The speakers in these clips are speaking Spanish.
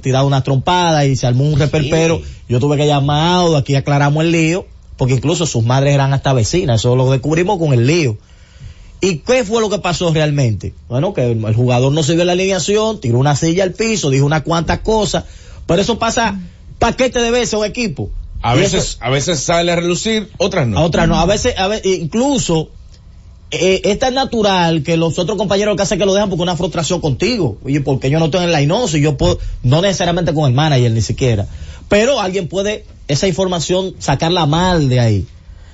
tirado una trompada y se armó un reperpero. Yo tuve que llamar, aquí aclaramos el lío, porque incluso sus madres eran hasta vecinas, eso lo descubrimos con el lío. ¿Y qué fue lo que pasó realmente? Bueno, que el, el jugador no siguió la alineación, tiró una silla al piso, dijo unas cuantas cosas, pero eso pasa paquete de veces a un equipo. A Y veces, eso- a veces sale a relucir, otras no. a otras no, a veces, a veces incluso eh, es tan natural que los otros compañeros que hacen que lo dejan porque una frustración contigo. Oye, porque yo no estoy en la y yo puedo, no necesariamente con el manager ni siquiera. Pero alguien puede esa información sacarla mal de ahí.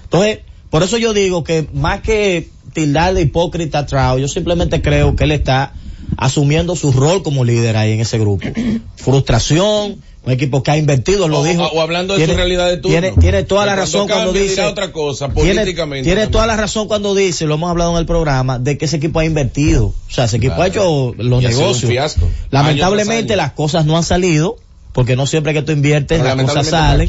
Entonces, por eso yo digo que más que tildar de hipócrita a Trout, yo simplemente creo que él está asumiendo su rol como líder ahí en ese grupo. Frustración, un equipo que ha invertido, lo O- dijo. o hablando de su realidad de turno. Tiene, tiene toda la razón cuando dice. otra cosa, tiene- políticamente Tiene, toda la razón cuando dice, lo hemos hablado en el programa, de que ese equipo ha invertido. O sea, ese equipo Claro. ha hecho los Y negocios. fiasco. Lamentablemente las cosas no han salido, porque no siempre que tú inviertes Pero las cosas salen.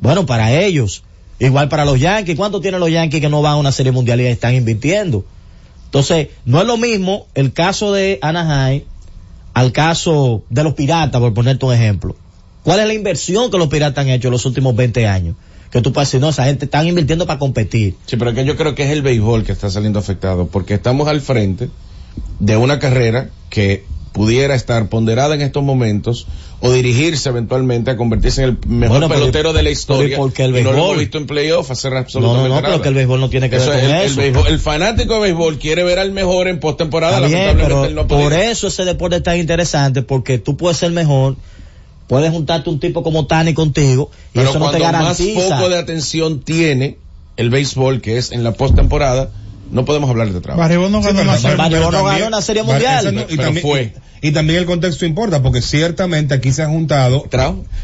Bueno, para ellos. Igual para los Yankees. ¿Cuánto tienen los Yankees que no van a una serie mundial y están invirtiendo? Entonces, no es lo mismo el caso de Anaheim al caso de los piratas, por ponerte un ejemplo. ¿Cuál es la inversión que los piratas han hecho en los últimos 20 años? Que tú puedes decir, no, esa gente están invirtiendo para competir. Sí, pero que yo creo que es el béisbol que está saliendo afectado, porque estamos al frente de una carrera que pudiera estar ponderada en estos momentos o dirigirse eventualmente a convertirse en el mejor Bueno, pero- pelotero de la pero ¿y historia. por qué el y no lo béisbol? hemos visto en playoff hacer No, absolutamente no, no, nada. pero que el béisbol no tiene que Eso ver con el, el eso. béisbol- el fanático de béisbol quiere ver al mejor en postemporada, lamentablemente pero él no podido. por eso ese deporte es tan interesante, porque tú puedes ser mejor, puedes juntarte un tipo como Tani contigo, y Pero eso no te cuando más garantiza. poco de atención tiene el béisbol, que es en la postemporada, no podemos hablar de trabajo. Barribón no ganó una serie. Barrio pero no también- ganó una serie mundial. y también, fue. Y, también el contexto importa, porque ciertamente aquí se han juntado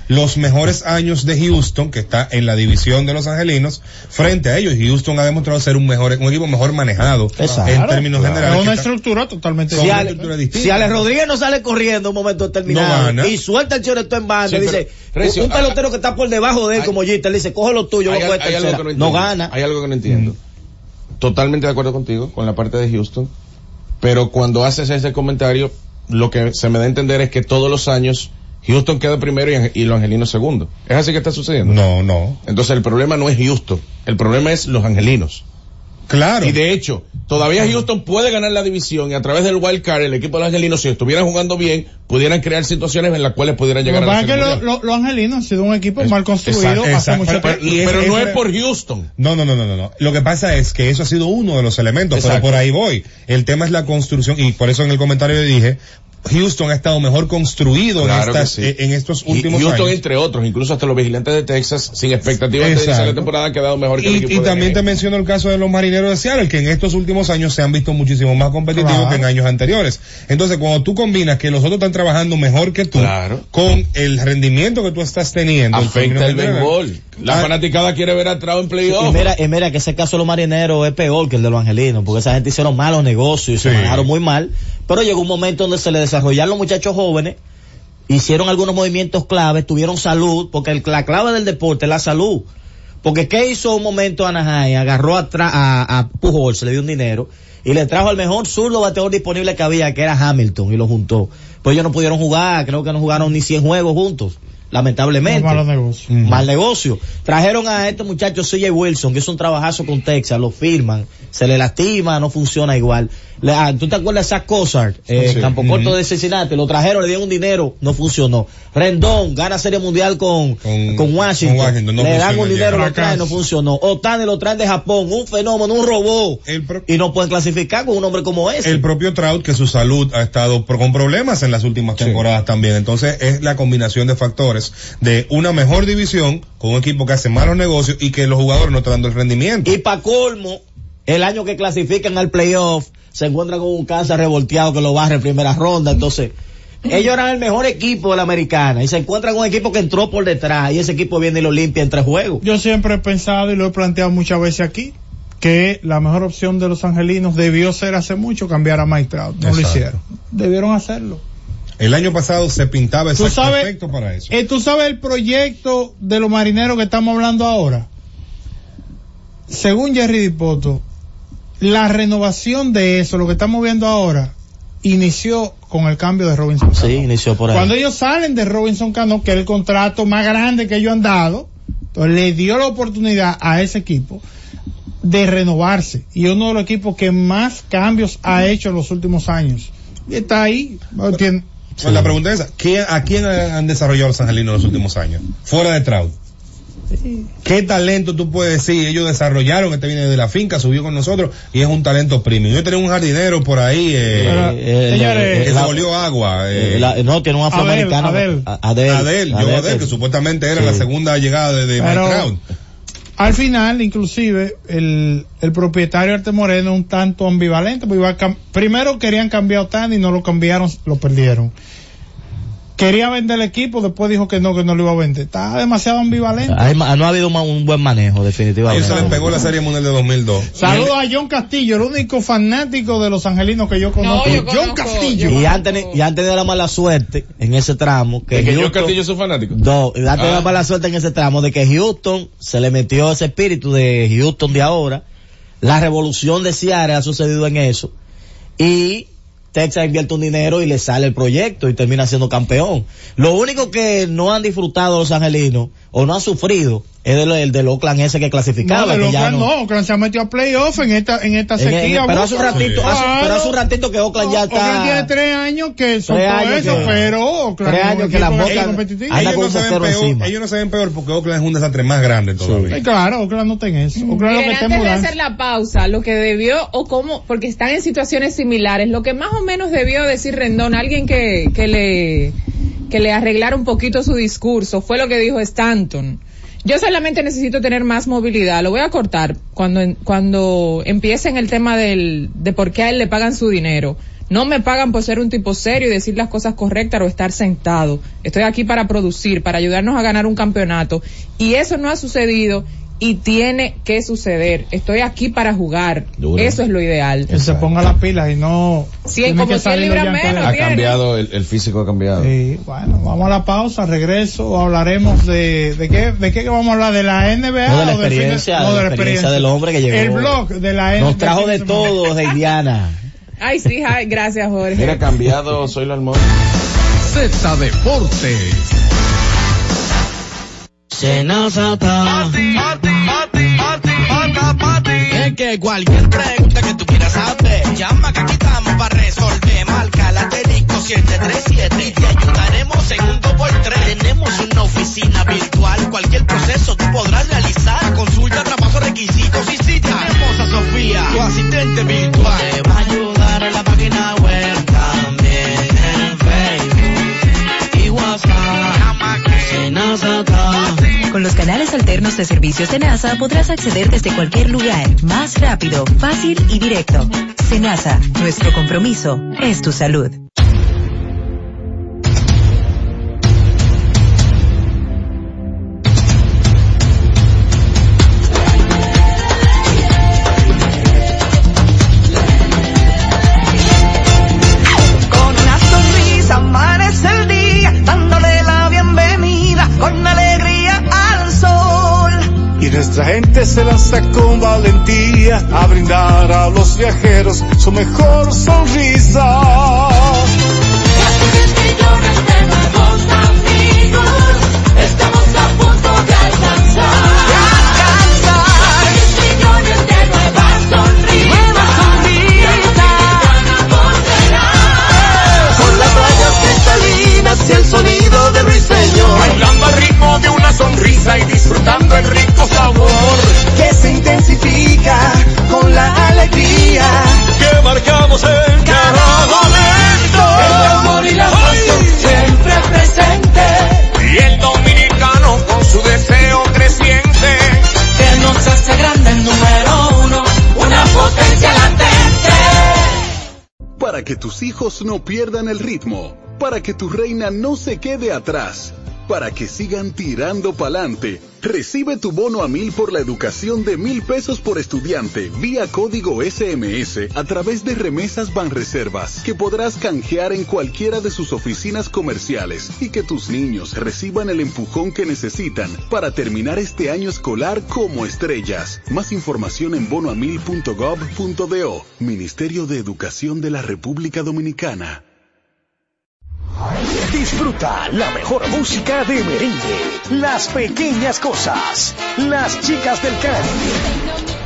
los mejores años de Houston, que está en la división de los angelinos, frente a ellos. Houston ha demostrado ser un mejor, un equipo mejor manejado Exacto. en términos Es generales. una que está- estructura totalmente Si una estructura distinta. si Ale Rodríguez no sale corriendo un momento determinado No y suelta el choreto en banda Sí, y dice, Recio, un pelotero que está por debajo de él hay- como Jeter, le dice, coge lo tuyo, Hay, a hay algo que no, gana. Hay algo que no entiendo. Totalmente de acuerdo contigo con la parte de Houston, pero cuando haces ese comentario, lo que se me da a entender es que todos los años Houston queda primero y, los angelinos segundo. ¿Es así que está sucediendo? No, no. Entonces el problema no es Houston, el problema es los angelinos. Claro. Y de hecho, todavía Houston puede ganar la división y a través del wild card el equipo de los angelinos, si estuvieran jugando bien, pudieran crear situaciones en las cuales pudieran llegar a la que lo- lo- los angelinos han sido un equipo Es- mal construido hace mucho Pero- tiempo. no es por Houston. No, no, no, no, no. Lo que pasa es que eso ha sido uno de los elementos, Exacto. pero por ahí voy. El tema es la construcción y por eso en el comentario yo dije, Houston ha estado mejor construido Claro en, estas, sí. en estos Y últimos Houston, años. entre otros, incluso hasta los vigilantes de Texas, sin expectativas de Exacto. la temporada, han quedado mejor que el Y, equipo y de también te menciono el caso de los marineros de Seattle, que en estos últimos años se han visto muchísimo más competitivos Claro. que en años anteriores. Entonces, cuando tú combinas que los otros están trabajando mejor que tú, Claro. con el rendimiento que tú estás teniendo, en Afecta el béisbol. La Ah, fanaticada quiere ver a Trout en Y playoff. mira, y mira que ese caso de los marineros es peor que el de los angelinos, porque esa gente hicieron malos negocios y se manejaron muy mal, pero llegó un momento donde se le desarrollaron los muchachos jóvenes, hicieron algunos movimientos claves, tuvieron salud, porque el- la clave del deporte es la salud. Porque ¿qué hizo un momento Anaheim? Agarró a, tra- a, a Pujol, se le dio un dinero, y le trajo al mejor zurdo bateador disponible que había, que era Hamilton, y lo juntó. Pues ellos no pudieron jugar, creo que no jugaron ni 100 juegos juntos, lamentablemente. Malos negocios. Mm. Mal negocio. Trajeron a este muchacho CJ Wilson, que es un trabajazo con Texas, lo firman, se le lastima, no funciona igual. Le- ah, ¿Tú te acuerdas de Zach Cozart, eh, Sí. Campo Corto de Cincinnati? Lo trajeron, le dieron un dinero, no funcionó. Rendón gana Serie Mundial con, con, Con- Washington. con Washington, no le dan un ya. dinero, lo traen, no funcionó. Otani lo traen de Japón, un fenómeno, un robot. Y no pueden clasificar con un hombre como ese. el propio Trout que su salud ha estado con problemas en las últimas temporadas también. Entonces es la combinación de factores de una mejor división con un equipo que hace malos negocios y que los jugadores no están dando el rendimiento. Y para colmo, el año que clasifican al playoff, se encuentran con un cáncer revolteado que lo barre en primera ronda. Entonces, ellos eran el mejor equipo de la americana y se encuentran con un equipo que entró por detrás y ese equipo viene y lo limpia en tres juegos. Yo siempre he pensado y lo he planteado muchas veces aquí que la mejor opción de los angelinos debió ser hace mucho cambiar a Mike Trout. No lo hicieron. Debieron hacerlo. El año pasado se pintaba sabes, perfecto para eso. eh, tú sabes el proyecto de los marineros que estamos hablando ahora. Según Jerry Dipoto, la renovación de eso, lo que estamos viendo ahora, inició con el cambio de Robinson Cano. Sí, inició por ahí. Cuando ellos salen de Robinson Cano, que es el contrato más grande que ellos han dado, entonces le dio la oportunidad a ese equipo de renovarse. Y uno de los equipos que más cambios ha hecho en los últimos años. Y está ahí. Tiene- Bueno, la pregunta es esa, ¿quién- ¿a quién han desarrollado los angelinos en los últimos años? Fuera de Trout. ¿Qué talento tú puedes decir? Ellos desarrollaron, este viene de la finca, subió con nosotros y es un talento premium. Yo tenía un jardinero por ahí eh, Pero, Eh, señores, que se volvió agua. eh, eh, la- no, tiene un afroamericano. Adel, Adel. Adel, Joe Adel, que supuestamente era la segunda llegada de, de Pero- Mike Trout. Al final, inclusive, el, el propietario Arte Moreno un tanto ambivalente, porque iba a primero querían cambiar a Otani y no lo cambiaron, lo perdieron. Quería vender el equipo, después dijo que no, que no lo iba a vender. Está demasiado ambivalente. Hay no ha habido un buen manejo, definitivamente. se les pegó la Serie Mundial de 2002. Saludos a John Castillo, el único fanático de los angelinos que yo conozco. yo John Castillo. yo Y han, teni- y han tenido la mala suerte en ese tramo. Que Que, que Houston- Castillo soy fanático. No, y han tenido Ah. la mala suerte en ese tramo de que Houston se le metió ese espíritu de Houston de ahora. La revolución de Seattle ha sucedido en eso. Y Texas invierte un dinero y le sale el proyecto y termina siendo campeón. Lo único que no han disfrutado los angelinos o no han sufrido es del, el del Oakland ese que clasificaba. Oakland no, Oakland se ha metido a playoff en esta, en esta En- en- sequía. pero hace un ratito, hace- Claro. pero hace un ratito que Oakland ya está. Oakland tiene tres años que son Tres todo años eso, que- pero Oakland tres años que la Boca- Ellos no, se ven peor, ellos no se ven peor porque Oakland es un desastre más grande todavía. Eh, claro, Oakland no está en eso. Oakland lo que Miren, está en antes de hacer la pausa, lo que debió, o cómo, porque están en situaciones similares, lo que más o menos debió decir Rendón, alguien que, que le, que le arreglara un poquito su discurso, fue lo que dijo Stanton. Yo solamente necesito tener más movilidad, lo voy a cortar cuando, cuando empiecen el tema del, de por qué a él le pagan su dinero. No me pagan por ser un tipo serio y decir las cosas correctas o estar sentado. Estoy aquí para producir, para ayudarnos a ganar un campeonato. Y eso no ha sucedido y tiene que suceder. Estoy aquí para jugar. Duro. Eso es lo ideal. Que se ponga las pilas y no. Sí, tiene como que cien salir libras de menos. Ha tiene. cambiado, el, el físico ha cambiado. Sí, bueno, vamos a la pausa, regreso, hablaremos de, de qué, de qué vamos a hablar, de la NBA No, de la o del fin experiencia, no, de la experiencia del hombre que llegó. El blog de la NBA. Nos trajo de todo, de Indiana. Ay, sí, ay, gracias, Jorge. Mira, cambiado, soy la almohada. Z Deportes. Es que cualquier pregunta que tú quieras saber, llama que aquí estamos para resolver. Marca la asterisco 737 y te ayudaremos en un 2x3. Tenemos una oficina virtual, cualquier proceso tú podrás realizar. Consulta, traspaso, requisitos y si tenemos a Sofía, tu asistente virtual. Te va a ayudar en la página web, también en Facebook y WhatsApp. Senasa Con los canales alternos de servicios de NASA podrás acceder desde cualquier lugar, más rápido, fácil y directo. Senasa, nuestro compromiso es tu salud. Nuestra gente se lanza con valentía a brindar a los viajeros su mejor sonrisa. Casi 10 millones de nuevos amigos, estamos a punto de alcanzar. De alcanzar. 10 millones de nuevas sonrisas. Nuevas sonrisas. Con las playas cristalinas y el sonido de ruiseñor. Bailando al ritmo de una sonrisa y disfrutando el rico sabor que se intensifica con la alegría. que marcamos en cada momento. El amor y la pasión siempre presente. Y el dominicano con su deseo creciente. Que nos hace grande el número uno, una potencia latente. Para que tus hijos no pierdan el ritmo, para que tu reina no se quede atrás, para que sigan tirando pa'lante, Recibe tu bono a mil por la educación de mil pesos por estudiante vía código SMS a través de remesas Banreservas que podrás canjear en cualquiera de sus oficinas comerciales y que tus niños reciban el empujón que necesitan para terminar este año escolar como estrellas. Más información en bonoamil.gov.do. Ministerio de Educación de la República Dominicana. Disfruta la mejor música de merengue, las pequeñas cosas, las chicas del Caribe.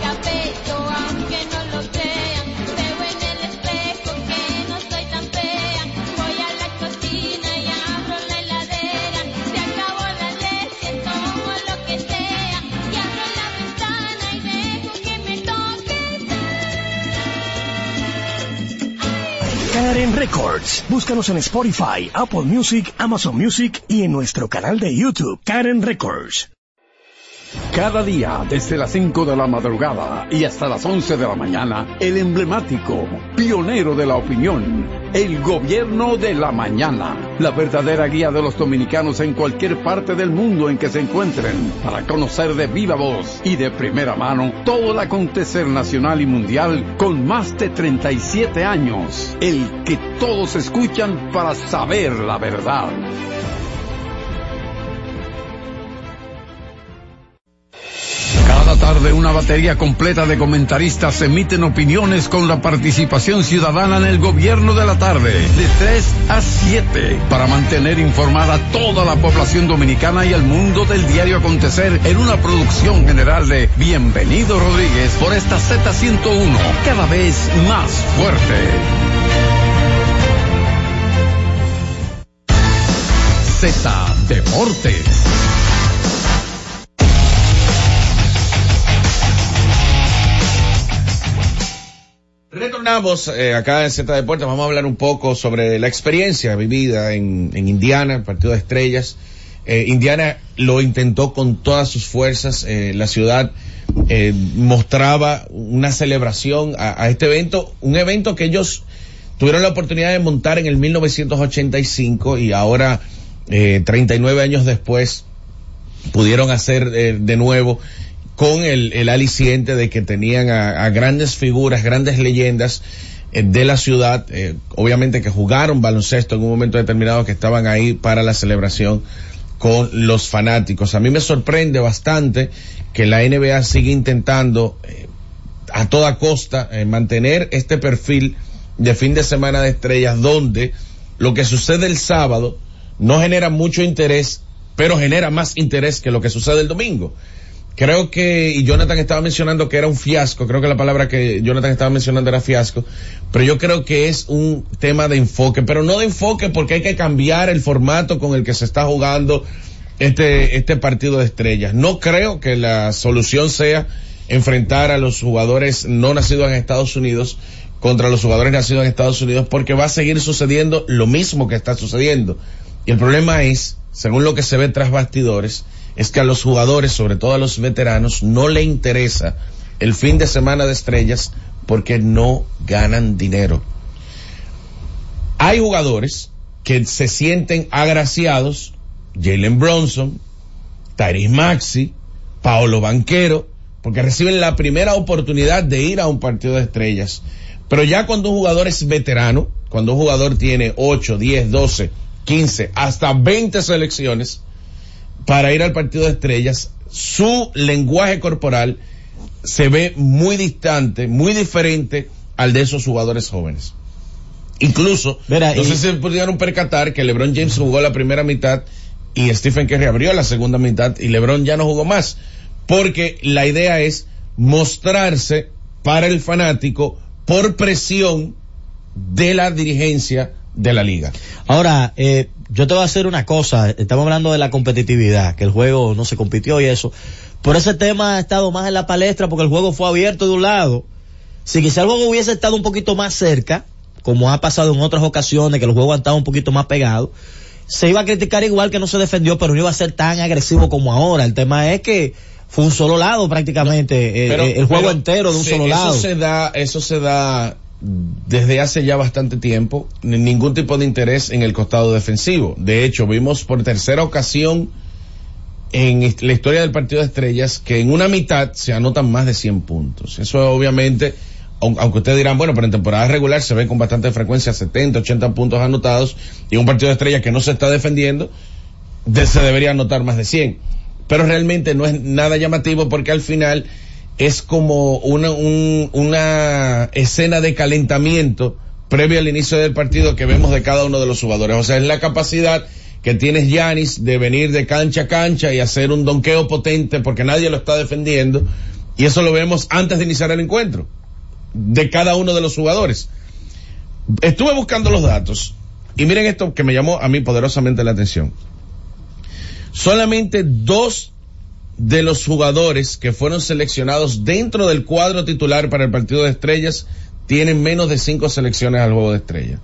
Records. Búscanos en Spotify, Apple Music, Amazon Music y en nuestro canal de YouTube, Karen Records. Cada día, desde las 5 de la madrugada y hasta las 11 de la mañana, el emblemático, pionero de la opinión, el gobierno de la mañana, la verdadera guía de los dominicanos en cualquier parte del mundo en que se encuentren, para conocer de viva voz y de primera mano todo el acontecer nacional y mundial con más de 37 años, el que todos escuchan para saber la verdad. Cada tarde una batería completa de comentaristas emiten opiniones con la participación ciudadana en el gobierno de la tarde, de 3 a 7, para mantener informada toda la población dominicana y el mundo del diario acontecer en una producción general de Bienvenido Rodríguez por esta Z101, cada vez más fuerte. Z Deportes. Eh, acá en Z Deportes, vamos a hablar un poco sobre la experiencia vivida en, en Indiana, el partido de estrellas. Eh, Indiana lo intentó con todas sus fuerzas, eh, la ciudad mostraba una celebración a, a este evento, un evento que ellos tuvieron la oportunidad de montar en el 1985 y ahora, eh, 39 años después, pudieron hacer de nuevo con el, aliciente de que tenían a, grandes figuras, grandes leyendas eh, de la ciudad, eh, obviamente que jugaron baloncesto en un momento determinado que estaban ahí para la celebración con los fanáticos. A mí me sorprende bastante que la NBA siga intentando eh, a toda costa mantener este perfil de fin de semana de estrellas donde lo que sucede el sábado no genera mucho interés, pero genera más interés que lo que sucede el domingo. Creo que, y Jonathan estaba mencionando que era un fiasco, creo que la palabra que Jonathan estaba mencionando era fiasco, pero yo creo que es un tema de enfoque, pero no de enfoque porque hay que cambiar el formato con el que se está jugando este, este partido de estrellas. No creo que la solución sea enfrentar a los jugadores no nacidos en Estados Unidos contra los jugadores nacidos en Estados Unidos porque va a seguir sucediendo lo mismo que está sucediendo. Y el problema es, según lo que se ve tras bastidores, es que a los jugadores, sobre todo a los veteranos, no le interesa el fin de semana de estrellas porque no ganan dinero. Hay jugadores que se sienten agraciados, Jalen Bronson, Tyrese Maxi, Paolo Banquero, porque reciben la primera oportunidad de ir a un partido de estrellas. Pero ya cuando un jugador es veterano, cuando un jugador tiene 8, 10, 12, 15, hasta 20 selecciones para ir al partido de estrellas, su lenguaje corporal se ve muy distante, muy diferente al de esos jugadores jóvenes. Incluso, Mira, no y- sé si pudieron percatar que LeBron James jugó la primera mitad y Stephen Curry abrió la segunda mitad y LeBron ya no jugó más. Porque la idea es mostrarse para el fanático por presión de la dirigencia de la liga. Ahora, eh, yo te voy a hacer una cosa. Estamos hablando de la competitividad, que el juego no se compitió y eso. Por ese tema ha estado más en la palestra porque el juego fue abierto de un lado. Si quizá el juego hubiese estado un poquito más cerca, como ha pasado en otras ocasiones, que el juego ha estado un poquito más pegado, se iba a criticar igual que no se defendió, pero no iba a ser tan agresivo como ahora. El tema es que fue un solo lado prácticamente, eh, Pero- eh, el juego pero entero de un solo eso lado. se da, eso se da desde hace ya bastante tiempo, ni- ningún tipo de interés en el costado defensivo. De hecho, vimos por tercera ocasión en la historia del partido de estrellas que en una mitad se anotan más de 100 puntos. Eso obviamente, aun- aunque ustedes dirán, bueno, pero en temporada regular se ve con bastante frecuencia 70, 80 puntos anotados y un partido de estrellas que no se está defendiendo, de- se debería anotar más de 100. Pero realmente no es nada llamativo porque al final es como una, un- una escena de calentamiento previo al inicio del partido que vemos de cada uno de los jugadores. O sea, es la capacidad que tienes Yanis de venir de cancha a cancha y hacer un donqueo potente porque nadie lo está defendiendo. Y eso lo vemos antes de iniciar el encuentro de cada uno de los jugadores. Estuve buscando los datos y miren esto que me llamó a mí poderosamente la atención. Solamente dos de los jugadores que fueron seleccionados dentro del cuadro titular para el partido de estrellas tienen menos de cinco selecciones al juego de estrellas.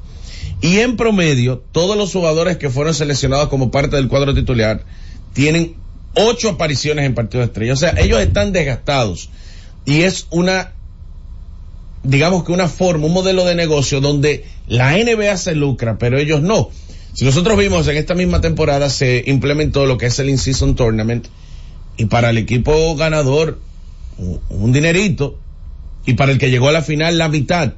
Y en promedio, todos los jugadores que fueron seleccionados como parte del cuadro titular tienen ocho apariciones en partido de estrellas. O sea, ellos están desgastados. Y es una, digamos que una forma, un modelo de negocio donde la NBA se lucra, pero ellos no. Si nosotros vimos en esta misma temporada se implementó lo que es el In-Season Tournament y para el equipo ganador un- dinerito y para el que llegó a la final la mitad.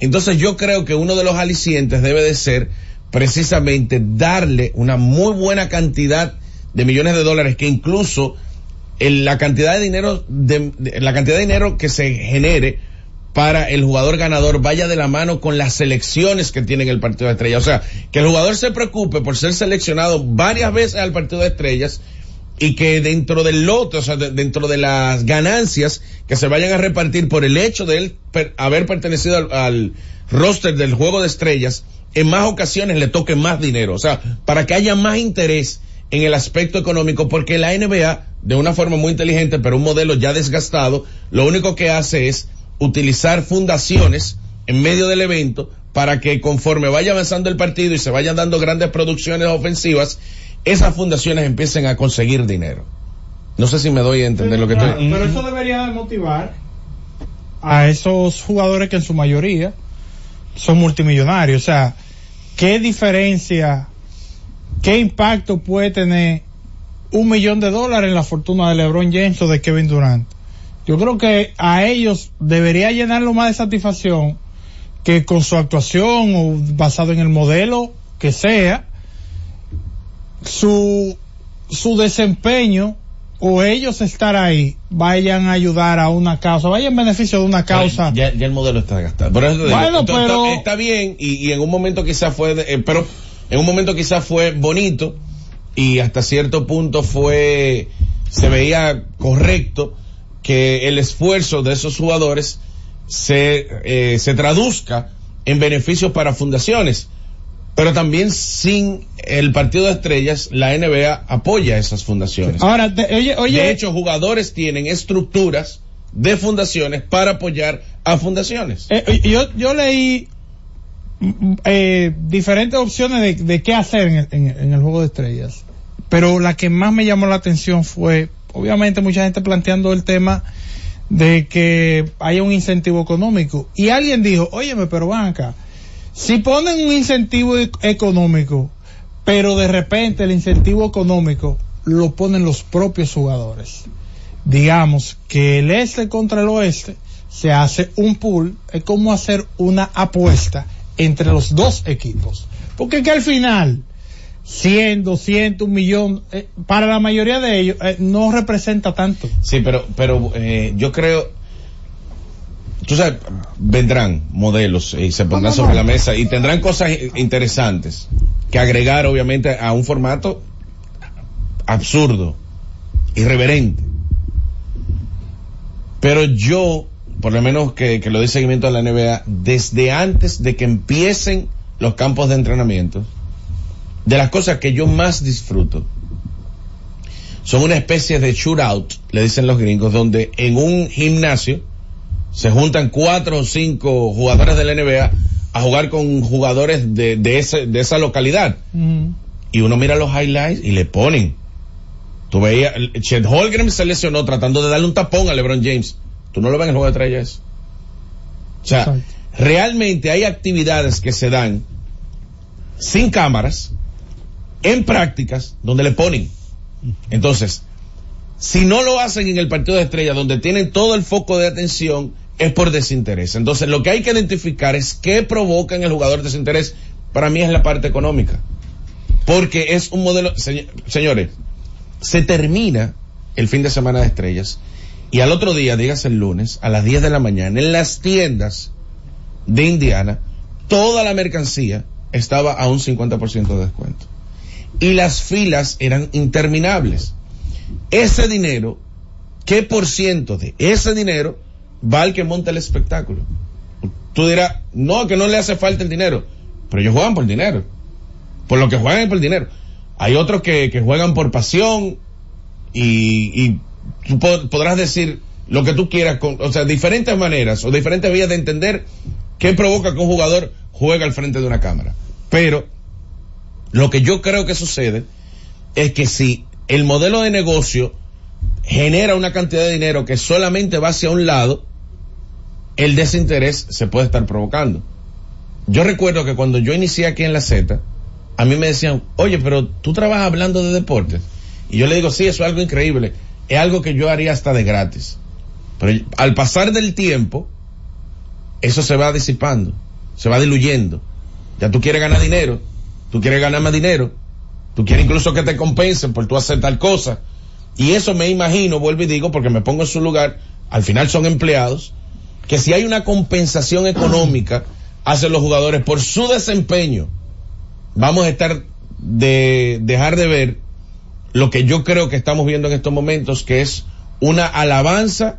Entonces yo creo que uno de los alicientes debe de ser precisamente darle una muy buena cantidad de millones de dólares que incluso en la cantidad de dinero la cantidad de dinero que se genere para el jugador ganador vaya de la mano con las selecciones que tiene en el partido de estrellas. O sea, que el jugador se preocupe por ser seleccionado varias veces al partido de estrellas y que dentro del lote, o sea, de- dentro de las ganancias que se vayan a repartir por el hecho de él haber pertenecido al, al roster del juego de estrellas, en más ocasiones le toque más dinero. O sea, para que haya más interés en el aspecto económico, porque la NBA, de una forma muy inteligente, pero un modelo ya desgastado, lo único que hace es utilizar fundaciones en medio del evento para que conforme vaya avanzando el partido y se vayan dando grandes producciones ofensivas, esas fundaciones empiecen a conseguir dinero. No sé si me doy a entender lo que Claro, estoy. Pero eso debería de motivar a esos jugadores que en su mayoría son multimillonarios. O sea, ¿qué diferencia, qué impacto puede tener un millón de dólares en la fortuna de LeBron James o de Kevin Durant? Yo creo que a ellos debería llenarlo más de satisfacción que con su actuación o basado en el modelo que sea, su, su desempeño o ellos estar ahí vayan a ayudar a una causa, vayan en beneficio de una causa. Ya, ya el modelo está gastado. Por eso digo, Bueno, pero- está bien y, y en un momento quizás fue, de- eh, pero en un momento quizás fue bonito y hasta cierto punto fue, se veía correcto que el esfuerzo de esos jugadores se, eh, se traduzca en beneficios para fundaciones. Pero también sin el partido de estrellas, la NBA apoya esas fundaciones. Ahora, te- oye, oye, De hecho, jugadores tienen estructuras de fundaciones para apoyar a fundaciones. eh, yo, yo leí mm, eh, diferentes opciones de, de qué hacer en en el juego de estrellas, pero la que más me llamó la atención fue, obviamente, mucha gente planteando el tema de que haya un incentivo económico. Y alguien dijo, óyeme, pero van acá, si ponen un incentivo e- económico, pero de repente el incentivo económico lo ponen los propios jugadores. Digamos que el este contra el oeste se hace un pool, es como hacer una apuesta entre los dos equipos. Porque que al final, 100, 200, un millón, eh, para la mayoría de ellos eh, no representa tanto. Sí, pero, pero eh, yo creo, tú sabes, vendrán modelos y se pondrán sobre la mesa y tendrán cosas interesantes que agregar obviamente a un formato absurdo, irreverente. Pero yo, por lo menos que, que lo doy seguimiento a la NBA, desde antes de que empiecen los campos de entrenamiento, de las cosas que yo más disfruto, son una especie de shootout, le dicen los gringos, donde en un gimnasio se juntan cuatro o cinco jugadores de la NBA a jugar con jugadores de, de, ese, de esa localidad. Y uno mira los highlights y le ponen. Tú veías, Chet Holmgren se lesionó tratando de darle un tapón a LeBron James. Tú no lo ves en el juego de estrellas. O sea, Exacto. realmente hay actividades que se dan sin cámaras, en prácticas, donde le ponen. Entonces, si no lo hacen en el partido de estrella, donde tienen todo el foco de atención, es por desinterés. Entonces, lo que hay que identificar es qué provoca en el jugador desinterés. Para mí es la parte económica. Porque es un modelo, señ- señores, se termina el fin de semana de estrellas y al otro día, dígase el lunes, a las 10 de la mañana, en las tiendas de Indiana, toda la mercancía estaba a un 50% de descuento. Y las filas eran interminables. Ese dinero, ¿qué por ciento de ese dinero va al que monta el espectáculo? Tú dirás, no, que no le hace falta el dinero, pero ellos juegan por dinero. Por lo que juegan es por dinero. Hay otros que, que juegan por pasión y, y tú po- podrás decir lo que tú quieras, con, o sea, diferentes maneras o diferentes vías de entender qué provoca que un jugador juegue al frente de una cámara. Pero lo que yo creo que sucede es que si el modelo de negocio genera una cantidad de dinero que solamente va hacia un lado, el desinterés se puede estar provocando. Yo recuerdo que cuando yo inicié aquí en la Z, a mí me decían, oye, pero tú trabajas hablando de deportes. Y yo le digo, sí, eso es algo increíble. Es algo que yo haría hasta de gratis. Pero al pasar del tiempo, eso se va disipando, se va diluyendo. Ya tú quieres ganar dinero, tú quieres ganar más dinero, tú quieres incluso que te compensen por tú hacer tal cosa. Y eso me imagino, vuelvo y digo, porque me pongo en su lugar, al final son empleados, que si hay una compensación económica hacia los jugadores por su desempeño, vamos a estar de dejar de ver lo que yo creo que estamos viendo en estos momentos, que es una alabanza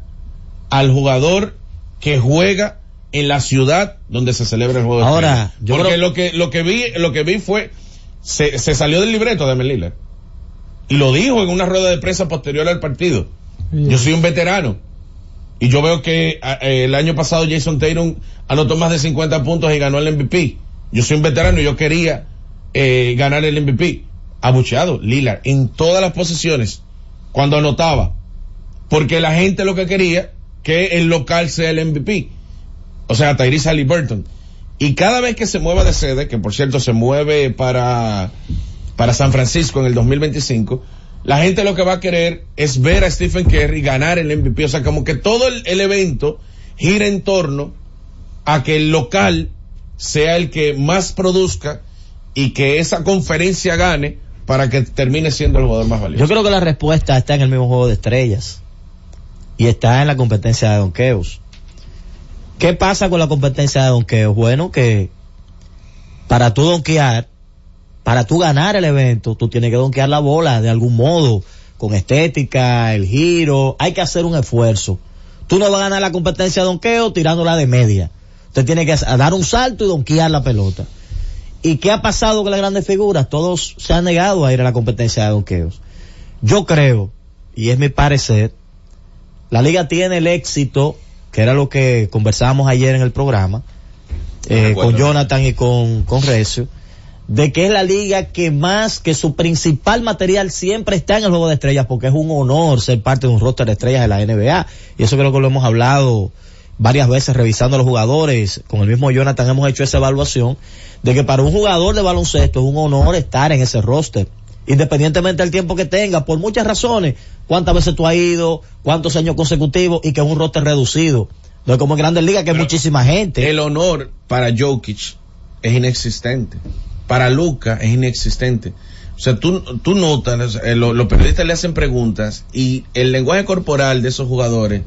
al jugador que juega en la ciudad donde se celebra el juego de Ahora, estrellas. yo porque creo- lo que lo que vi lo que vi fue se, se salió del libreto de Melilla y lo dijo en una rueda de prensa posterior al partido. Yo soy un veterano y yo veo que eh, el año pasado Jason Tatum anotó más de 50 puntos y ganó el MVP. Yo soy un veterano y yo quería eh, ganar el MVP. Abucheado, Lillard, en todas las posiciones, cuando anotaba. Porque la gente lo que quería que el local sea el MVP. O sea, Tyrese Halliburton. Y cada vez que se mueva de sede, que por cierto se mueve para, para San Francisco en el 2025, la gente lo que va a querer es ver a Stephen Curry ganar el MVP. O sea, como que todo el, evento gira en torno a que el local sea el que más produzca y que esa conferencia gane para que termine siendo el jugador más valioso. Yo creo que la respuesta está en el mismo juego de estrellas. Y está en la competencia de donkeos. ¿Qué pasa con la competencia de donkeos? Bueno, que para tú donkear, para tú ganar el evento, tú tienes que donkear la bola de algún modo, con estética, el giro, hay que hacer un esfuerzo. Tú no vas a ganar la competencia de donqueo tirándola de media. Usted tiene que dar un salto y donkear la pelota. ¿Y qué ha pasado con las grandes figuras? Todos se han negado a ir a la competencia de donkeos. Yo creo, y es mi parecer, la liga tiene el éxito, que era lo que conversábamos ayer en el programa, eh, con Jonathan y con, con Recio, de que es la liga que más, que su principal material siempre está en el juego de estrellas, porque es un honor ser parte de un roster de estrellas de la NBA. Y eso creo que lo hemos hablado varias veces revisando a los jugadores. Con el mismo Jonathan hemos hecho esa evaluación de que para un jugador de baloncesto es un honor estar en ese roster. Independientemente del tiempo que tenga, por muchas razones, cuántas veces tú has ido, cuántos años consecutivos y que es un roster reducido. No es como en Grandes Ligas que es muchísima gente. El honor para Jokic es inexistente. Para Luca es inexistente. O sea, tú, tú notas, eh, lo- los periodistas le hacen preguntas y el lenguaje corporal de esos jugadores,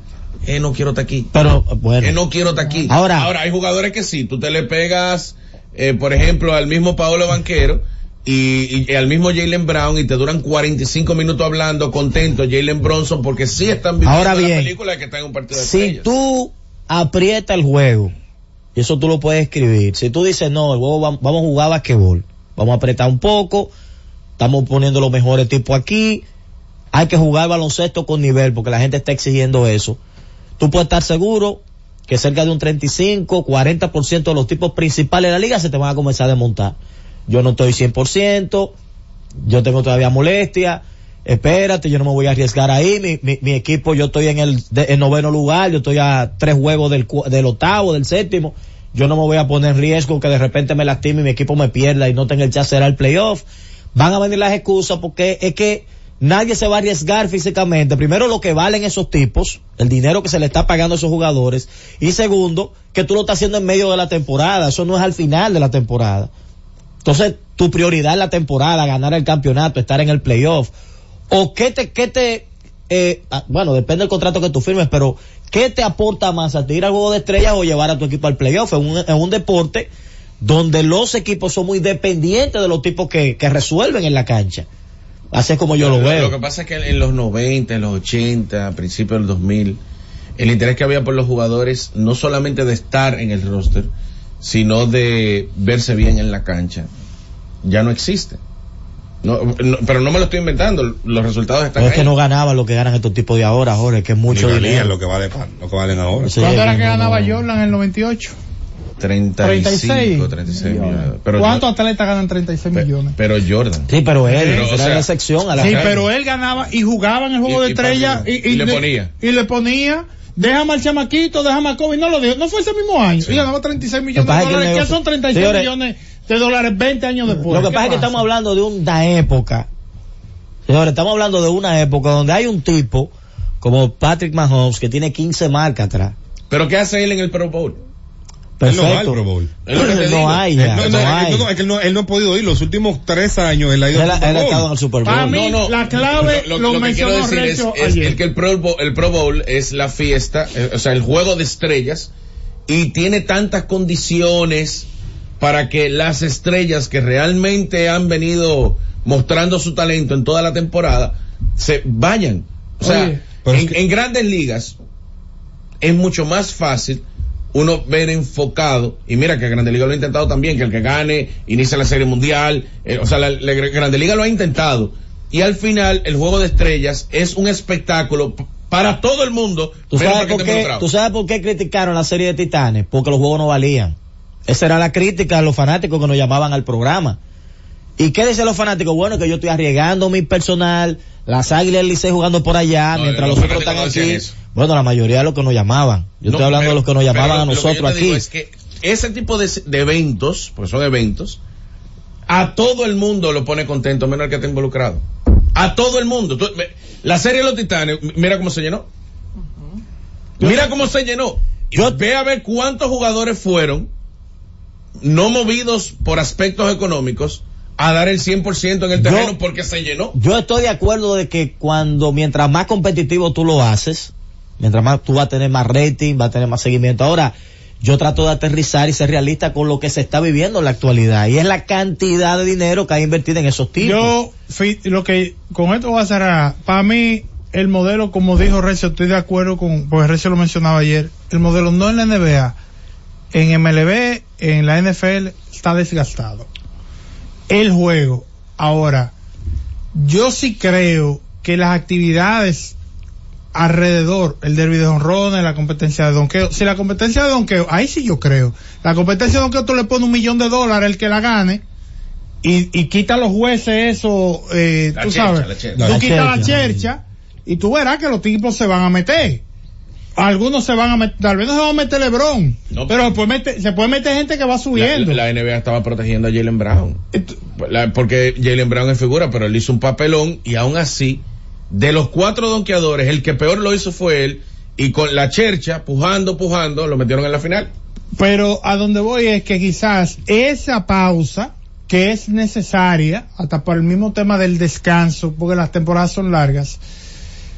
eh, no quiero estar aquí. Pero, bueno. Eh, no quiero estar aquí. Ahora- Ahora, hay jugadores que sí, tú te le pegas, eh, por ejemplo, al mismo Paolo Banquero y, y al mismo Jalen Brown y te duran 45 minutos hablando, contento, Jalen Bronson, porque sí están viviendo Ahora la bien, película de que está en un partido de si estrellas. tú aprietas el juego, y eso tú lo puedes escribir, si tú dices, no, el vamos a jugar basquetbol, vamos a apretar un poco, estamos poniendo los mejores tipos aquí, hay que jugar baloncesto con nivel, porque la gente está exigiendo eso. Tú puedes estar seguro que cerca de un 35, 40% de los tipos principales de la liga se te van a comenzar a desmontar. Yo no estoy 100%, yo tengo todavía molestia, espérate, yo no me voy a arriesgar ahí, mi, mi, equipo, yo estoy en el, noveno lugar, yo estoy a tres juegos del, del octavo, del séptimo, yo no me voy a poner en riesgo que de repente me lastime y mi equipo me pierda y no tenga el chance de al playoff. Van a venir las excusas porque es que nadie se va a arriesgar físicamente. Primero, lo que valen esos tipos, el dinero que se le está pagando a esos jugadores. Y segundo, que tú lo estás haciendo en medio de la temporada. Eso no es al final de la temporada. Entonces, tu prioridad es la temporada, ganar el campeonato, estar en el playoff. O qué te, qué te, eh, ah, bueno, depende del contrato que tú firmes, pero ¿qué te aporta más a ti ir al juego de estrellas o llevar a tu equipo al playoff? En un, un deporte donde los equipos son muy dependientes de los tipos que, que resuelven en la cancha. Así es como yo lo veo. Lo que pasa es que en los 90, en los 80, a principios del 2000, el interés que había por los jugadores, no solamente de estar en el roster, sino de verse bien en la cancha, ya no existe. No, no, pero no me lo estoy inventando, los resultados están Pero es ahí. que no ganaban lo que ganan estos tipos de ahora, Jorge, que es mucho Ni dinero. lo que vale lo que valen ahora. Sí, ¿Cuánto era no, que no, ganaba no. Jordan en el 98? 35, 36 millones. Pero, ¿Cuántos yo- atletas ganan 36 pe- millones? pero Jordan. Sí, pero él Pero, o era sea, la excepción a la Sí, pero él ganaba y jugaba en el juego Y- de y estrella para- y, y le ponía. Y le ponía, déjame al chamaquito, déjame a Kobe, no lo dijo, no fue ese mismo año. Sí. Y ganaba 36 Lo millones de dólares, que son 36 Señores, millones de dólares 20 años después. Lo que ¿Qué pasa es que estamos hablando de una época, señores, estamos hablando de una época donde hay un tipo como Patrick Mahomes que tiene 15 marcas atrás. Pero ¿qué hace él en el Pro Bowl? Él no va al. Pro Bowl. Lo no hay, ya, no, no, no, hay. no, es que él no, él no ha podido ir los últimos tres años. Él ha ido Él, al Super él ha Bowl. estado el Super Bowl. Para mí, la clave lo, que quiero mencionó decir es, es que el Pro, Bowl, el Pro Bowl es la fiesta, eh, o sea, el juego de estrellas y tiene tantas condiciones para que las estrellas que realmente han venido mostrando su talento en toda la temporada se vayan. O sea, Oye, pero es en, que- en grandes ligas es mucho más fácil uno ver enfocado, y mira que Grande Liga lo ha intentado también, que el que gane inicia la Serie Mundial, eh, o sea, la, la Grande Liga lo ha intentado, y al final el juego de estrellas es un espectáculo para todo el mundo, ¿Tú sabes, por qué. ¿Tú sabes por qué criticaron la serie de Titanes? Porque los juegos no valían. Esa era la crítica de los fanáticos que nos llamaban al programa. ¿Y qué decían los fanáticos? Bueno, que yo estoy arriesgando mi personal, las águilas del Licey jugando por allá, No, mientras los los otros están no aquí. Bueno, la mayoría de los que nos llamaban. Yo No, estoy hablando pero- de los que nos pero llamaban a lo que yo nosotros aquí. es que ese tipo de, de eventos, porque son eventos, a todo el mundo lo pone contento, menos el que está involucrado. A todo el mundo. Tú- la serie de los titanes, mira cómo se llenó. Mira cómo se llenó. Yo- Ve a ver cuántos jugadores fueron no movidos por aspectos económicos a dar el 100% en el Yo- terreno porque se llenó. Yo estoy de acuerdo de que cuando, mientras más competitivo tú lo haces, mientras más tú vas a tener más rating, vas a tener más seguimiento. Ahora, yo trato de aterrizar y ser realista con lo que se está viviendo en la actualidad y es la cantidad de dinero que hay invertido en esos tipos. Yo, lo que, con esto voy a cerrar. Para mí, el modelo, como dijo Recio, estoy de acuerdo con, porque Recio lo mencionaba ayer, el modelo no en la NBA, en MLB, en la NFL, está desgastado. El juego. Ahora, yo sí creo que las actividades alrededor, el derby de honrones, la competencia de donqueo, si la competencia de donqueo, ahí sí yo creo. La competencia de donqueo tú le pones un millón de dólares el que la gane, y, y quita a los jueces eso, eh, tú chercha, sabes, tú La quitas la chercha. chercha y tú verás que los tipos se van a meter. Algunos se van a meter, tal vez no se va a meter Lebron, No, pero se puede meter gente que va subiendo. la NBA estaba protegiendo a Jalen Brown. La- porque Jalen Brown es figura, pero él hizo un papelón y aún así, de los cuatro donkeadores, el que peor lo hizo fue él y con la chercha, pujando, pujando, lo metieron en la final. Pero a donde voy es que quizás esa pausa que es necesaria, hasta por el mismo tema del descanso, porque las temporadas son largas,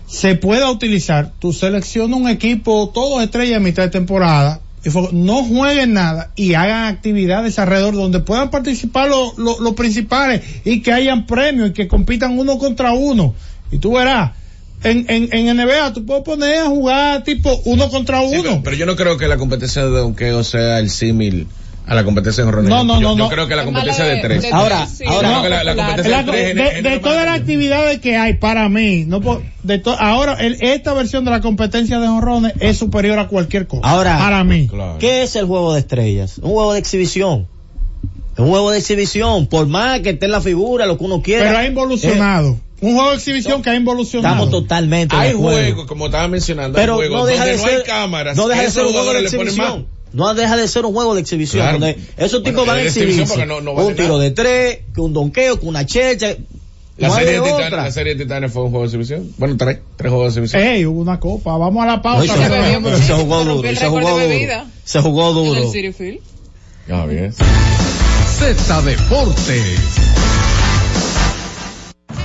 se pueda utilizar. Tu selecciona un equipo, todos estrellas a mitad de temporada, y no jueguen nada y hagan actividades alrededor donde puedan participar los principales y que hayan premios y que compitan uno contra uno. Y tú verás, en, en, en NBA tú puedes poner a jugar tipo uno contra Sí, uno. pero, pero yo no creo que la competencia de donkeo sea el símil a la competencia de. No, no, yo, no, yo no. creo que la competencia de de- tres. de Ahora, tres, sí, ahora- la, competencia La- de tres de, todas las actividades que hay para mí, no po- de to- ahora el- esta versión de la competencia de jonrones es superior a cualquier cosa. Ahora, para mí. Claro. ¿Qué es el juego de estrellas? Un juego de exhibición. Un juego de exhibición, por más que esté en la figura, lo que uno quiera. Pero ha involucionado. Un juego de exhibición que ha Eh, involucionado. estamos totalmente Hay juegos, como estaba mencionando, Pero hay juegos no deja donde de no ser, hay cámaras. no deja de esos ser un juego de jugadores le ponen más. exhibición. No deja de ser un juego de exhibición. Claro. Donde esos Bueno, tipos van a es de exhibición exhibirse. porque no- no vale un tiro nada. de tres, que un donqueo, que una checha. La No serie, de Titanes, la serie de Titanes fue un juego de exhibición. Bueno, tres, tres juegos de exhibición. Ey, hubo una copa. Vamos a la pausa. se, se jugó Se rompió duro, se jugó duro. Se jugó duro. Ah, bien. Z Deportes.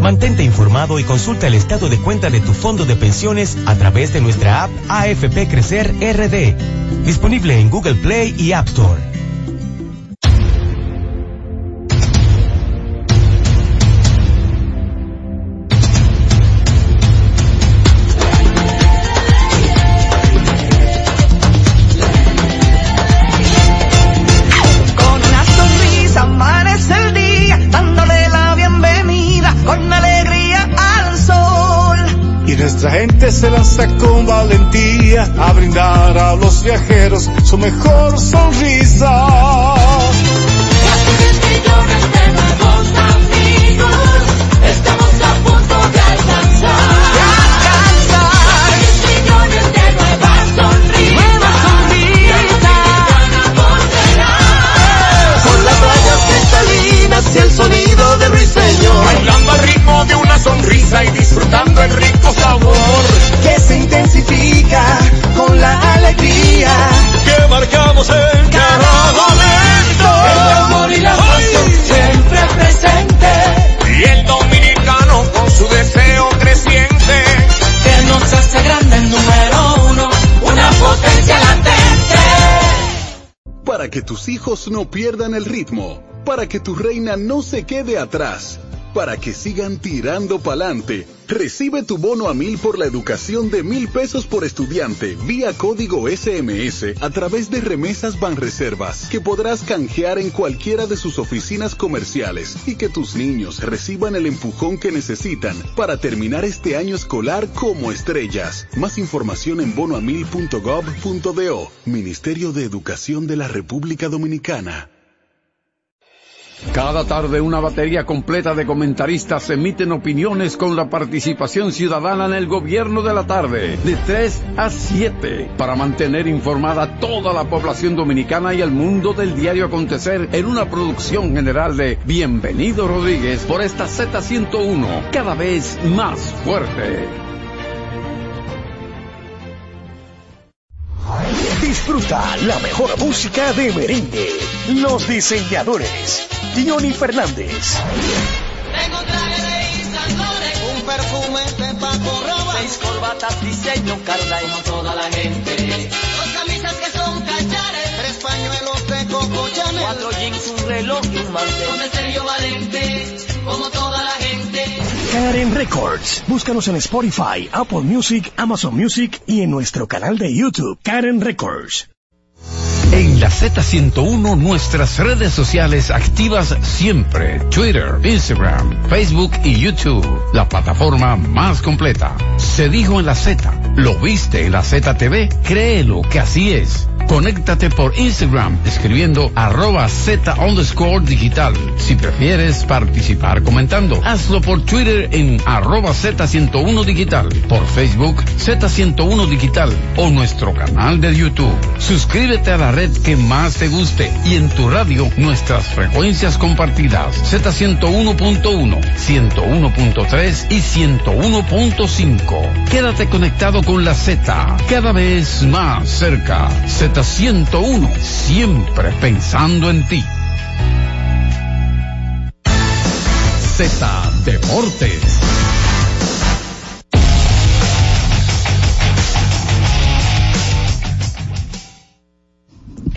Mantente informado y consulta el estado de cuenta de tu fondo de pensiones a través de nuestra app AFP Crecer RD, disponible en Google Play y App Store. Se lanza con valentía a brindar a los viajeros su mejor sonrisa. Sonrisa y disfrutando el rico sabor. Que se intensifica con la alegría. Que marcamos en cada momento. El amor y la pasión siempre presente. Y el dominicano con su deseo creciente. Que nos hace grande el número uno. Una potencia latente. Para que tus hijos no pierdan el ritmo, para que tu reina no se quede atrás, para que sigan tirando pa'lante, recibe tu bono a mil por la educación de mil pesos por estudiante vía código SMS a través de remesas Banreservas que podrás canjear en cualquiera de sus oficinas comerciales y que tus niños reciban el empujón que necesitan para terminar este año escolar como estrellas. Más información en bonoamil.gov.do, Ministerio de Educación de la República Dominicana. Cada tarde una batería completa de comentaristas emiten opiniones con la participación ciudadana en el gobierno de la tarde, de 3 a 7, para mantener informada toda la población dominicana y el mundo del diario acontecer en una producción general de Bienvenido Rodríguez por esta Z101, cada vez más fuerte. Disfruta la mejor música de merengue. Los diseñadores. Johnny Fernández. Tengo un traje de un perfume de Paco Rabanne, seis corbatas diseño Carla y no toda la gente. Dos camisas que son cachares, tres pañuelos de Coco Chanel, cuatro jeans, un reloj y un mantel. Un estéreo valente, como gente. Karen Records. Búscanos en Spotify, Apple Music, Amazon Music y en nuestro canal de YouTube, Karen Records. En la Z101 nuestras redes sociales activas siempre. Twitter, Instagram, Facebook y YouTube. La plataforma más completa. Se dijo en la Z. ¿Lo viste en la ZTV? Créelo que así es. Conéctate por Instagram escribiendo arroba Z underscore digital. Si prefieres participar comentando, hazlo por Twitter en arroba Z101 digital, por Facebook Z101 digital o nuestro canal de YouTube. Suscríbete a la red que más te guste y en tu radio nuestras frecuencias compartidas Z101.1, 101.3 y 101.5. Quédate conectado con la Z, cada vez más cerca. Z101, siempre pensando en ti. Z Deportes.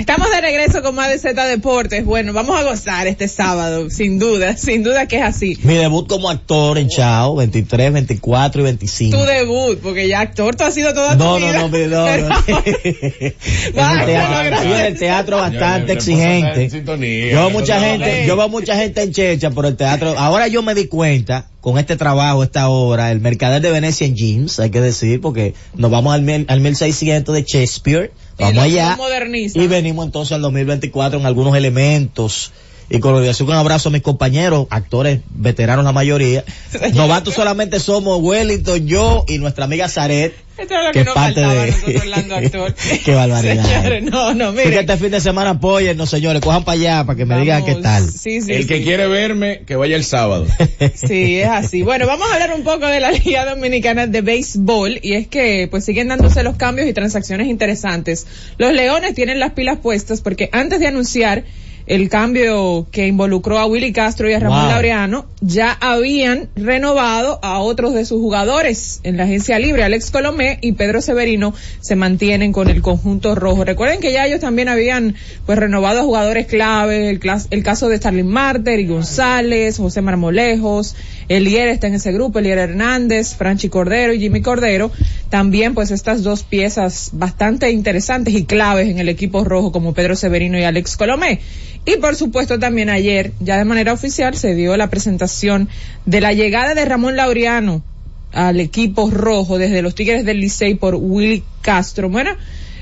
Estamos de regreso con más de Z Deportes. Bueno, vamos a gozar este sábado, sin duda, sin duda que es así. Mi debut como actor en Chao, 23, 24 y 25. Tu debut, porque ya actor tú has sido toda No, tu no, vida. no, no, Pero- no. En Vaya, el teatro, gracias. y en el teatro bastante exigente. Yo veo mucha gente, yo veo mucha gente en checha por el teatro. Ahora yo me di cuenta con este trabajo, esta obra, el mercader de Venecia en jeans, hay que decir, porque nos vamos al, mil- al 1600 de Shakespeare, vamos allá, moderniza. y venimos entonces al 2024 en algunos elementos. Y con lo de un abrazo a mis compañeros, actores veteranos la mayoría. Novatos solamente somos Wellington, yo y nuestra amiga Zaret, Esto es lo que que es nos parte de... nosotros, Orlando Actor. Qué barbaridad. Señores, no, no, mire. este fin de semana apóyennos, señores, cojan para allá para que me digan qué tal. Sí, sí, el que sí. quiere verme, que vaya el sábado. Sí, es así. Bueno, vamos a hablar un poco de la Liga Dominicana de Béisbol y es que pues siguen dándose los cambios y transacciones interesantes. Los Leones tienen las pilas puestas porque antes de anunciar el cambio que involucró a Willy Castro y a Ramón Wow. Laureano, ya habían renovado a otros de sus jugadores en la agencia libre. Alex Colomé y Pedro Severino se mantienen con el conjunto rojo. Recuerden que ya ellos también habían pues renovado a jugadores clave, el, clas- el caso de Starling Marter y González, José Marmolejos, Elier está en ese grupo, Elier Hernández, Franchi Cordero y Jimmy Cordero. También pues estas dos piezas bastante interesantes y claves en el equipo rojo como Pedro Severino y Alex Colomé. Y por supuesto también ayer, ya de manera oficial, se dio la presentación de la llegada de Ramón Laureano al equipo rojo desde los Tigres del Licey por Willy Castro. Bueno,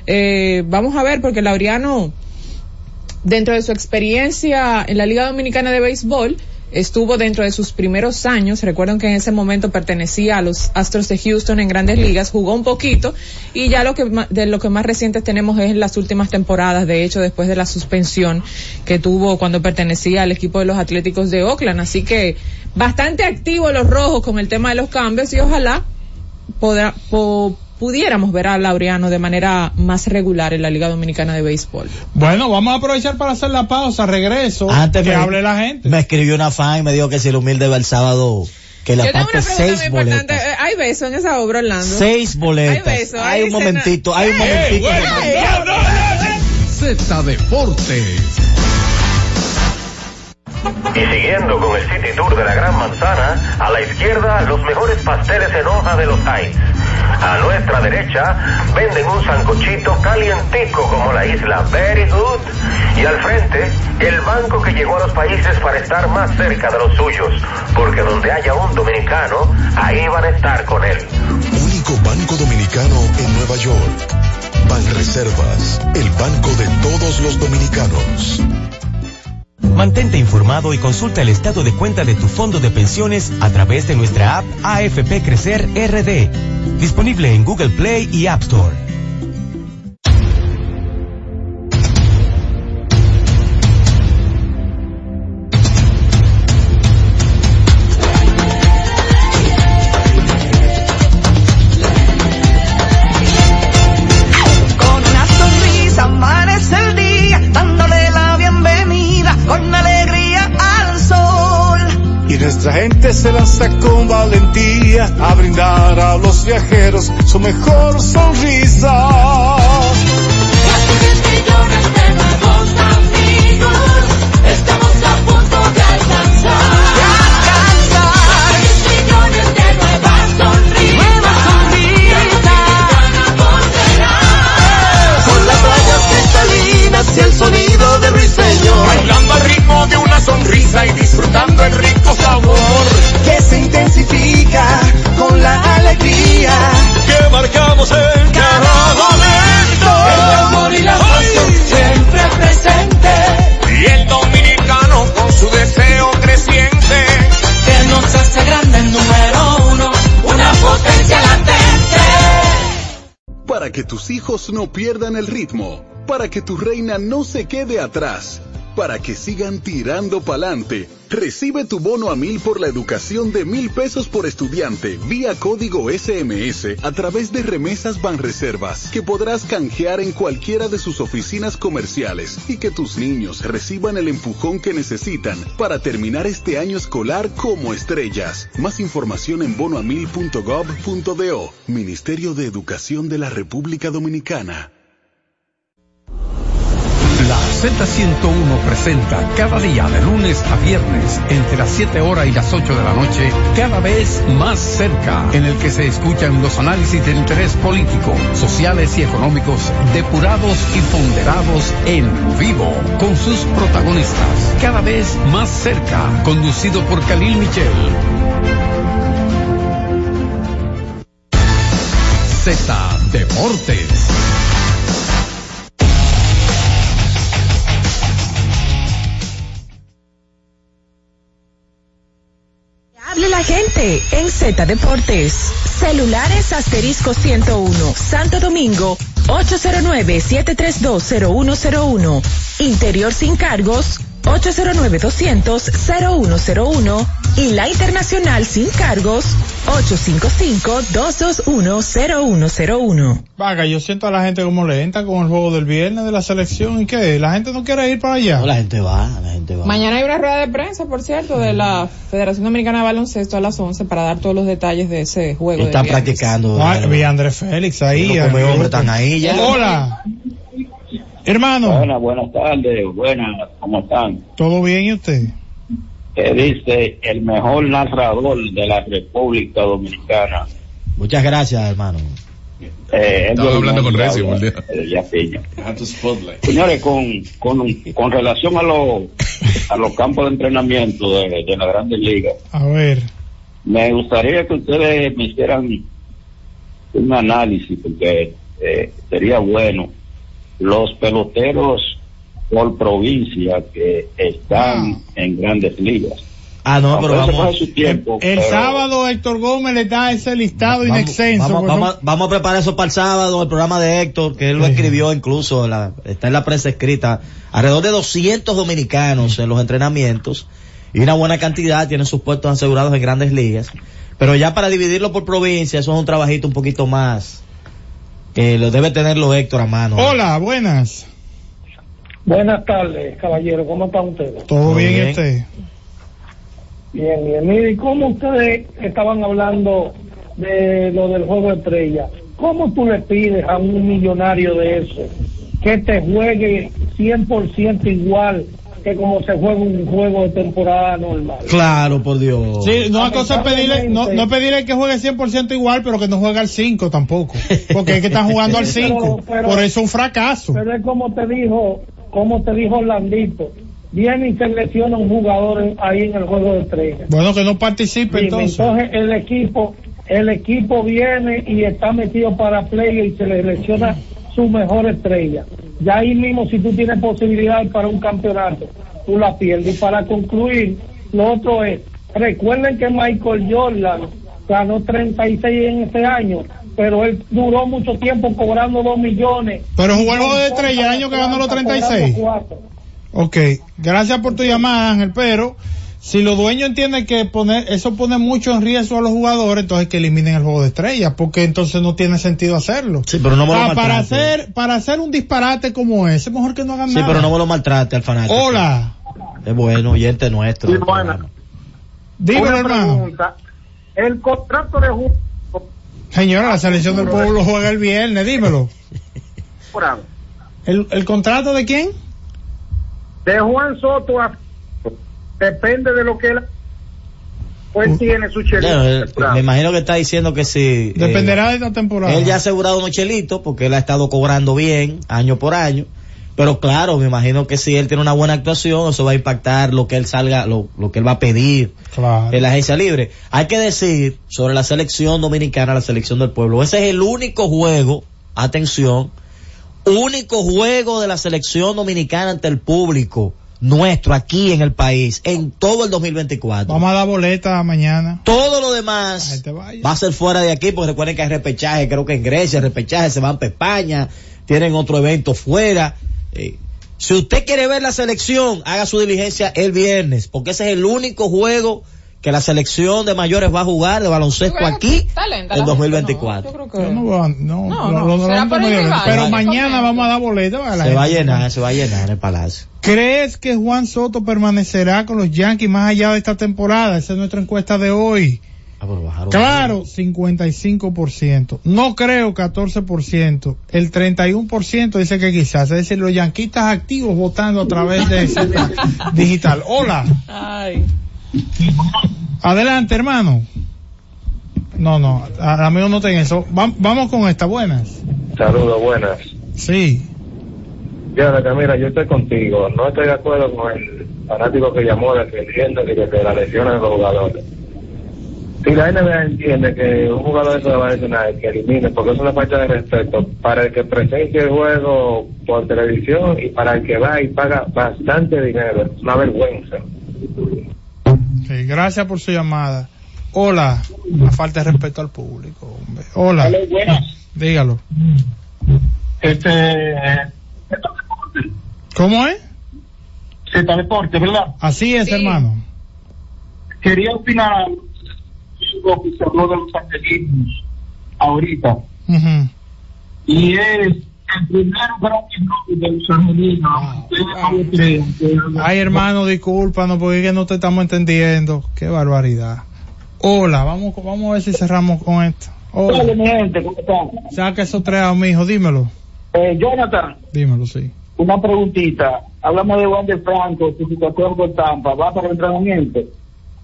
eh, vamos a ver porque Laureano, dentro de su experiencia en la Liga Dominicana de Béisbol, estuvo dentro de sus primeros años, recuerden que en ese momento pertenecía a los Astros de Houston en grandes ligas, jugó un poquito y ya lo que de lo que más recientes tenemos es en las últimas temporadas, de hecho después de la suspensión que tuvo cuando pertenecía al equipo de los Atléticos de Oakland, así que bastante activos los rojos con el tema de los cambios y ojalá podrá- po- pudiéramos ver a Laureano de manera más regular en la Liga Dominicana de Béisbol. Bueno, vamos a aprovechar para hacer la pausa, regreso, Antes que me- hable la gente. Me escribió una fan y me dijo que si el humilde va el sábado, que le Yo tengo aparte una pregunta muy seis importante. boletas. Eh, ¿Hay beso en esa obra, Orlando? Seis boletas. Hay beso, hay hay un cena- momentito, hay un ¡Ey, momentito. Z Deportes. Y siguiendo con el City Tour de la Gran Manzana, a la izquierda los mejores pasteles en hoja de los Heights. A nuestra derecha venden un sancochito calientico como la isla Very Good. Y al frente, el banco que llegó a los países para estar más cerca de los suyos. Porque donde haya un dominicano, ahí van a estar con él. Único banco dominicano en Nueva York. Banreservas, el banco de todos los dominicanos. Mantente informado y consulta el estado de cuenta de tu fondo de pensiones a través de nuestra app AFP Crecer RD, disponible en Google Play y App Store. Nuestra gente se lanza con valentía a brindar a los viajeros su mejor sonrisa. Que tus hijos no pierdan el ritmo, para que tu reina no se quede atrás, para que sigan tirando pa'lante. Recibe tu bono a mil por la educación de mil pesos por estudiante vía código SMS a través de remesas Banreservas que podrás canjear en cualquiera de sus oficinas comerciales y que tus niños reciban el empujón que necesitan para terminar este año escolar como estrellas. Más información en bonoamil.gov.do. Ministerio de Educación de la República Dominicana. Z101 presenta cada día de lunes a viernes entre las 7 horas y las 8 de la noche, cada vez más cerca, en el que se escuchan los análisis de interés político, sociales y económicos depurados y ponderados en vivo con sus protagonistas. Cada vez más cerca, conducido por Khalil Michel. Z Deportes. Hable la gente en Z Deportes. Celulares asterisco 101, Santo Domingo, 809-7320101. Interior sin cargos, 809-200-0101. Y la internacional sin cargos, 855-221-0101. Vaga, yo siento a la gente como lenta con el juego del viernes de la selección. ¿Y qué? ¿La gente no quiere ir para allá? No, la gente va, la gente va. Mañana hay una rueda de prensa, por cierto, de la Federación Dominicana de Baloncesto a las 11 para dar todos los detalles de ese juego. Están practicando. Ah, vi a Andrés Félix ahí. Los hombres están ahí ya. Hola. Hermano, Buenas, buenas tardes, buenas, ¿cómo están? ¿todo bien y usted? Que dice el mejor narrador de la República Dominicana. Muchas gracias, hermano. Eh, Estaba hablando con Montes Reci, habla, buen día. eh. Señores, con, con, con relación a, los a los campos de entrenamiento de, de la Grandes Ligas, A ver. me gustaría que ustedes me hicieran un análisis, porque eh, sería bueno. Los peloteros por provincia que están en Grandes Ligas. Ah, no, pero vamos. tiempo, El pero- sábado Héctor Gómez le da ese listado Vamos, inextenso. vamos, pues, vamos, vamos a preparar eso para el sábado, el programa de Héctor, que él lo escribió incluso, la- está en la prensa escrita. Alrededor de 200 dominicanos en los entrenamientos y una buena cantidad tienen sus puestos asegurados en grandes ligas. Pero ya para dividirlo por provincia, eso es un trabajito un poquito más. Que lo debe tenerlo Héctor a mano. Hola, buenas. Buenas tardes, caballero. ¿Cómo están ustedes? ¿Todo bien bien. usted? Bien, bien. Mire, ¿cómo ustedes estaban hablando de lo del juego de estrella? ¿Cómo tú le pides a un millonario de eso que te juegue 100% igual que como se juega un juego de temporada normal? Claro, por Dios. Sí, no hay cosa es pedirle, no, no pedirle que juegue 100% igual, pero que no juegue al 5 tampoco. Porque es que están jugando al 5. Pero- pero- Por eso es un fracaso. Pero es como te dijo, como te dijo Orlandito, viene y se lesiona un jugador en- ahí en el juego de estrella. Bueno, que no participe entonces. entonces el equipo, el equipo viene y está metido para play y se le selecciona su mejor estrella. Ya ahí mismo si tú tienes posibilidad para un campeonato, tú la pierdes. Y para concluir, lo otro es, recuerden que Michael Jordan ganó 36 en ese año, pero él duró mucho tiempo cobrando 2 millones. Pero jugó el juego de estrella el año que ganó los 36. Cobrando cuatro. Ok, gracias por tu llamada, Ángel, pero si los dueños entienden que poner eso pone mucho en riesgo a los jugadores, entonces que eliminen el juego de estrellas, porque entonces no tiene sentido hacerlo. Sí, pero no me lo Ah, para maltrate. hacer para hacer un disparate como ese, es mejor que no hagan Sí, nada. pero no me lo maltrate al fanático. Hola, Es bueno, oyente nuestro. Sí, buena. dímelo, Una hermano. pregunta. El contrato de Señora, la selección del pueblo juega el viernes, dímelo. ¿El, el contrato de quién? de Juan Soto a- depende de lo que él pues tiene su chelito. él- me imagino que está diciendo que si Dependerá de esta temporada. él ya ha asegurado unos chelitos porque él ha estado cobrando bien año por año. Pero claro, me imagino que si él tiene una buena actuación, eso va a impactar lo que él salga, lo, lo que él va a pedir Claro. en la agencia libre. Hay que decir sobre la selección dominicana, la selección del pueblo. Ese es el único juego, atención, único juego de la selección dominicana ante el público nuestro aquí en el país, en todo el 2024. Vamos a dar boleta mañana. Todo lo demás va a ser fuera de aquí, porque recuerden que hay repechaje, creo que en Grecia, repechaje, se van para España, tienen otro evento fuera. Eh, si usted quiere ver la selección, haga su diligencia el viernes, porque ese es el único juego que la selección de mayores va a jugar de baloncesto aquí la en gente, 2024. Yo creo que... Yo no, a- no, No, no, será pero mañana vamos a dar boleta. para la Se va a llenar, se va a llenar el palacio. ¿Crees que Juan Soto permanecerá con los Yankees más allá de esta temporada? Esa es nuestra encuesta de hoy. Ah, bajaron. Claro, 55%. No creo, 14%. El 31% dice que quizás. Es decir, los yanquistas activos votando a través de ese digital. Hola. Ay. Adelante, hermano. No, no, a- amigo no ten eso. Va- vamos con esta, buenas. Saludos, buenas. Sí. Jonathan, mira, yo estoy contigo. No estoy de acuerdo con el fanático que llamó defendiendo de que se la lesionan los jugadores. Si la NBA entiende que un jugador eso va a lesionar, que elimine, porque es una falta de respeto para el que presencia el juego por televisión y para el que va y paga bastante dinero. Es una vergüenza. Sí, gracias por su llamada. Hola, una falta de respeto al público, hombre. Hola. Hola, buenas. Dígalo. Este, ¿Cómo es? Z Deporte, ¿verdad? Así es, hermano. Quería opinar algo que se habló de los angelinos ahorita. Y es el primer gran error de los angelinos. Ustedes no lo creen, que- Ay, hermano, discúlpanos porque es que no te estamos entendiendo. Qué barbaridad. Hola, vamos, vamos a ver si cerramos con esto. Hola, Hola. mi gente, ¿cómo están? Saca esos tres a mi hijo, dímelo. Eh, Jonathan, Dímelo, sí. una preguntita. Hablamos de Wander Franco, su situación con Tampa. ¿Va para el entrenamiento?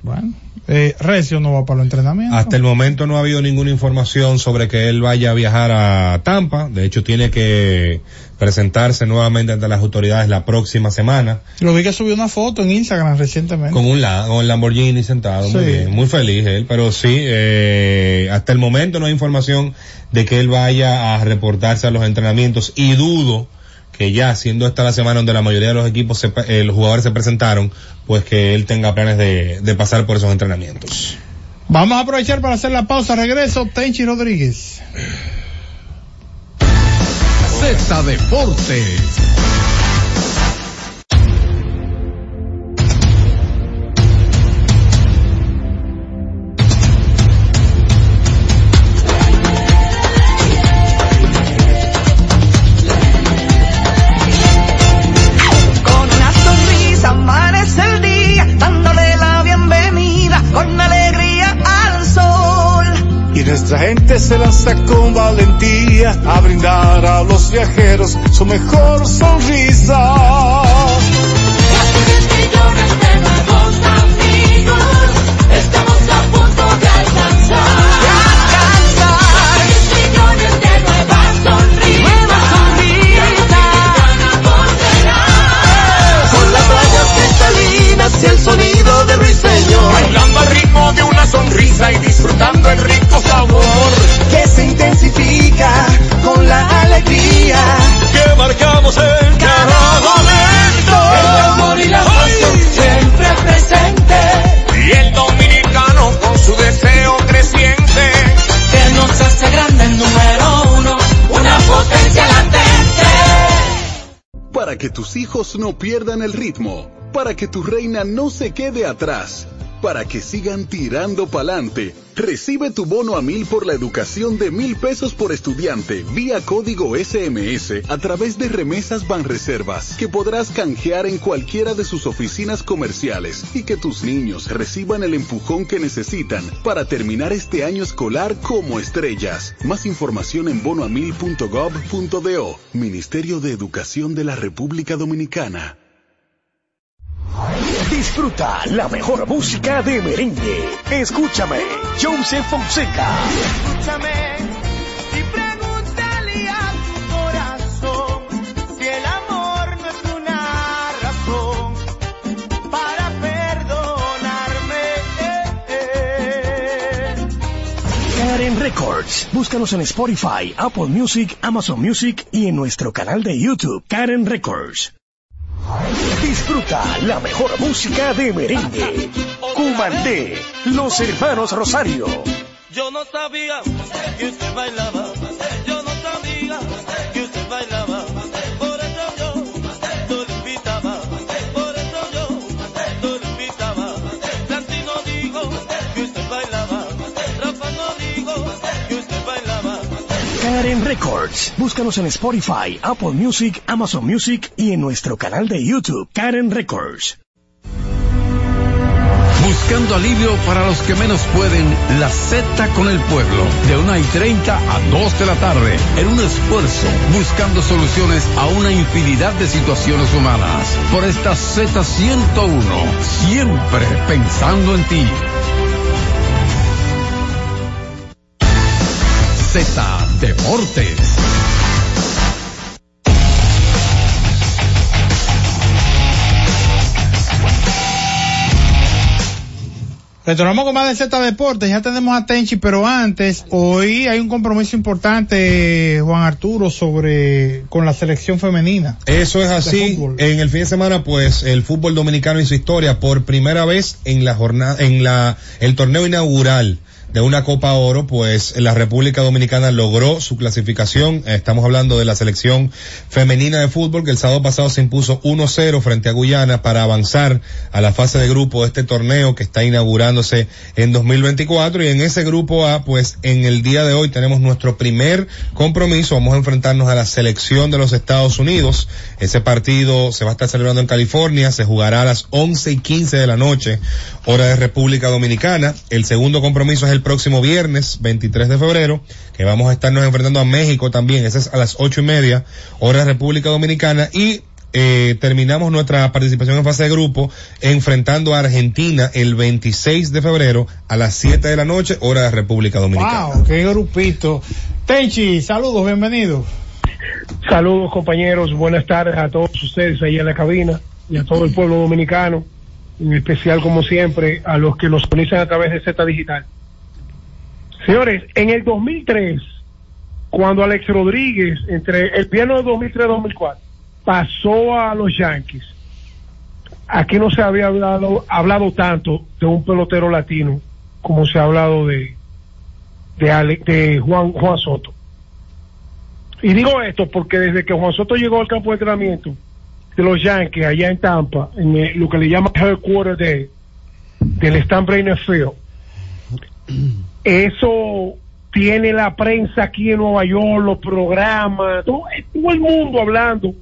Bueno, eh, Recio no va para los entrenamientos. Hasta el momento no ha habido ninguna información sobre que él vaya a viajar a Tampa. De hecho, tiene que presentarse nuevamente ante las autoridades la próxima semana Lo vi que subió una foto en Instagram recientemente. con un la- con Lamborghini sentado. Muy bien, muy feliz él. Pero sí, eh, hasta el momento no hay información de que él vaya a reportarse a los entrenamientos y dudo que ya siendo esta la semana donde la mayoría de los equipos, se, eh, los jugadores se presentaron, pues que él tenga planes de, de pasar por esos entrenamientos. Vamos a aprovechar para hacer la pausa. Regreso, Tenchi Rodríguez. Z Deportes. Nuestra gente se lanza con valentía a brindar a los viajeros su mejor sonrisa. Disfrutando el rico sabor. Que se intensifica con la alegría. Que marcamos en cada momento. El amor y la pasión siempre presente. Y el dominicano con su deseo creciente. Que nos hace grande el número uno. Una potencia latente. Para que tus hijos no pierdan el ritmo, para que tu reina no se quede atrás, para que sigan tirando pa'lante. Recibe tu bono a mil por la educación de mil pesos por estudiante vía código SMS a través de remesas Banreservas que podrás canjear en cualquiera de sus oficinas comerciales y que tus niños reciban el empujón que necesitan para terminar este año escolar como estrellas. Más información en bonoamil.gov.do Ministerio de Educación de la República Dominicana. Disfruta la mejor música de merengue. Escúchame, Joseph Fonseca. Escúchame y pregúntale a tu corazón si el amor no es una razón para perdonarme. Karen Records. Búscanos en Spotify, Apple Music, Amazon Music y en nuestro canal de YouTube, Karen Records. Disfruta la mejor música de merengue. Cumandé, los hermanos Rosario. Yo no sabía que usted bailaba. Karen Records. Búscanos en Spotify, Apple Music, Amazon Music y en nuestro canal de YouTube, Karen Records. Buscando alivio para los que menos pueden, la Z con el pueblo, de 1 y 30 a 2 de la tarde, en un esfuerzo, buscando soluciones a una infinidad de situaciones humanas. Por esta Z101, siempre pensando en ti. Z Deportes. Retornamos con más de Z Deportes, ya tenemos a Tenchi, pero antes, hoy hay un compromiso importante, Juan Arturo, sobre, con la selección femenina. Eso es así. En el fin de semana, pues, el fútbol dominicano hizo historia por primera vez en la jornada, en la, el torneo inaugural de una Copa Oro, pues la República Dominicana logró su clasificación. Estamos hablando de la selección femenina de fútbol que el sábado pasado se impuso 1-0 frente a Guyana para avanzar a la fase de grupo de este torneo que está inaugurándose en 2024 y en ese grupo A, pues en el día de hoy tenemos nuestro primer compromiso. Vamos a enfrentarnos a la selección de los Estados Unidos. Ese partido se va a estar celebrando en California, se jugará a las 11 y 15 de la noche, hora de República Dominicana. El segundo compromiso es el próximo viernes, 23 de febrero, que vamos a estarnos enfrentando a México también. Ese es a las ocho y media, hora de República Dominicana. Y eh, terminamos nuestra participación en fase de grupo enfrentando a Argentina el 26 de febrero a las 7 de la noche, hora de República Dominicana. Wow, qué grupito. Tenchi, saludos, bienvenido. Saludos compañeros, buenas tardes a todos ustedes ahí en la cabina y a todo el pueblo dominicano, en especial como siempre a los que nos sintonizan a través de Z Digital. Señores, en el 2003, cuando Alex Rodríguez, entre el piano de 2003-2004, pasó a los Yankees, aquí no se había hablado, hablado tanto de un pelotero latino como se ha hablado de, de, Ale- de Juan, Juan Soto. Y digo esto porque desde que Juan Soto llegó al campo de entrenamiento de los Yankees allá en Tampa, en lo que le llaman headquarters de, del Stan Brainer Field, eso tiene la prensa aquí en Nueva York, los programas, todo, todo el mundo hablando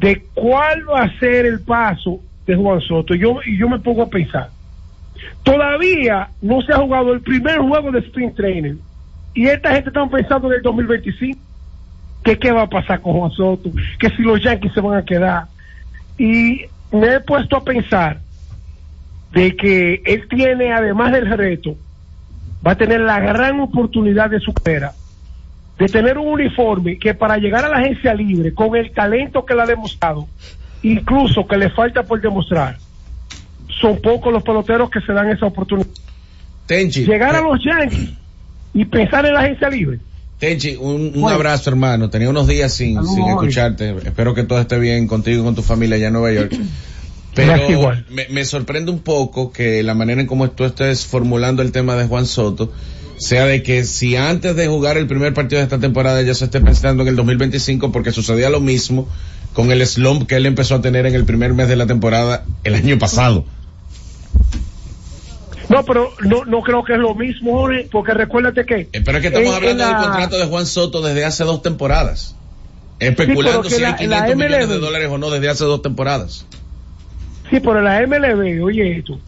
de cuál va a ser el paso de Juan Soto. Yo, y yo me pongo a pensar, todavía no se ha jugado el primer juego de Spring Training y esta gente está pensando en el 2025 que qué va a pasar con Juan Soto, que si los Yankees se van a quedar. Y me he puesto a pensar de que él tiene, además del reto, va a tener la gran oportunidad de su carrera de tener un uniforme que para llegar a la agencia libre, con el talento que le ha demostrado, incluso que le falta por demostrar, son pocos los peloteros que se dan esa oportunidad. Tenchi. Llegar a los Yankees y pensar en la agencia libre. Tenchi, un, un Bueno. abrazo hermano. Tenía unos días sin, sin escucharte. Espero que todo esté bien contigo y con tu familia allá en Nueva York. Pero igual. me, me sorprende un poco que la manera en cómo tú estés formulando el tema de Juan Soto sea de que si antes de jugar el primer partido de esta temporada ya se esté pensando en el 2025 porque sucedía lo mismo con el slump que él empezó a tener en el primer mes de la temporada el año pasado. No, pero no, no creo que es lo mismo, porque recuérdate que... Eh, Pero es que estamos en- hablando en del la- contrato de Juan Soto desde hace dos temporadas. Especulando si la- hay la 500 millones de dólares o no desde hace dos temporadas. Sí, pero la MLB, oye esto.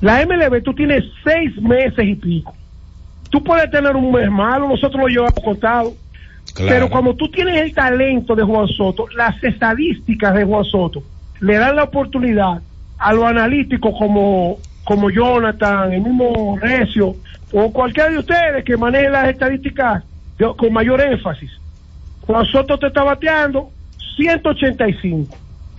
La MLB, tú tienes seis meses y pico. Tú puedes tener un mes malo, nosotros lo llevamos contado. Claro. Pero cuando tú tienes el talento de Juan Soto, las estadísticas de Juan Soto le dan la oportunidad a los analíticos como, como Jonathan, el mismo Recio, o cualquiera de ustedes que maneje las estadísticas de- con mayor énfasis. Juan Soto te está bateando 185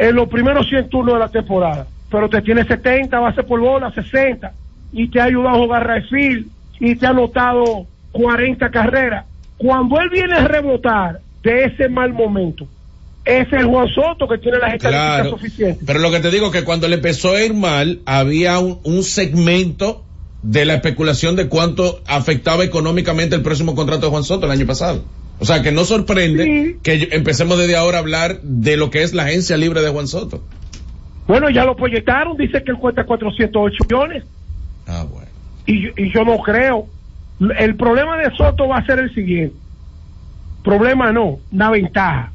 en los primeros 100 turnos de la temporada, pero te tiene 70 bases por bola, 60, y te ha ayudado a jugar field, y te ha anotado 40 carreras. Cuando él viene a rebotar de ese mal momento, es el Juan Soto que tiene las estadísticas Claro. suficientes. Pero lo que te digo es que cuando le empezó a ir mal, había un, un segmento de la especulación de cuánto afectaba económicamente el próximo contrato de Juan Soto el año pasado. O sea, que no sorprende que empecemos desde ahora a hablar de lo que es la agencia libre de Juan Soto. Bueno, ya lo proyectaron, dice que él cuesta 408 millones. Ah, bueno. Y, yo- y yo no creo. El problema de Soto va a ser el siguiente. Problema no, una ventaja.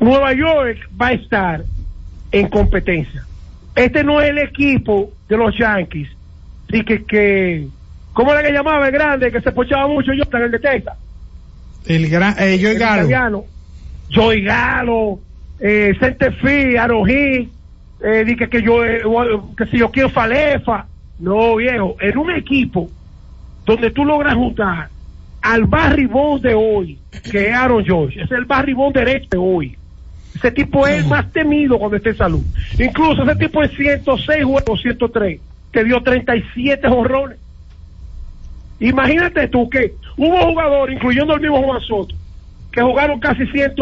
Nueva York va a estar en competencia. Este no es el equipo de los Yankees. Y que, que ¿cómo era que llamaba el grande que se pochaba mucho yo en el de Texas? El gran, eh, Joey El Galo. italiano. Joey Galo, eh, Centefi, Arojí, eh, di que, que yo, eh, que si yo quiero Falefa. No, viejo, en un equipo donde tú logras juntar al Barry Bonds de hoy, que es Aaron George, es el Barry Bonds derecho de hoy. Ese tipo es el más temido cuando esté en salud. Incluso ese tipo en 106 juegos, 103, te dio 37 jorrones. Imagínate tú que hubo jugadores, incluyendo el mismo Juan Soto, que jugaron casi 100,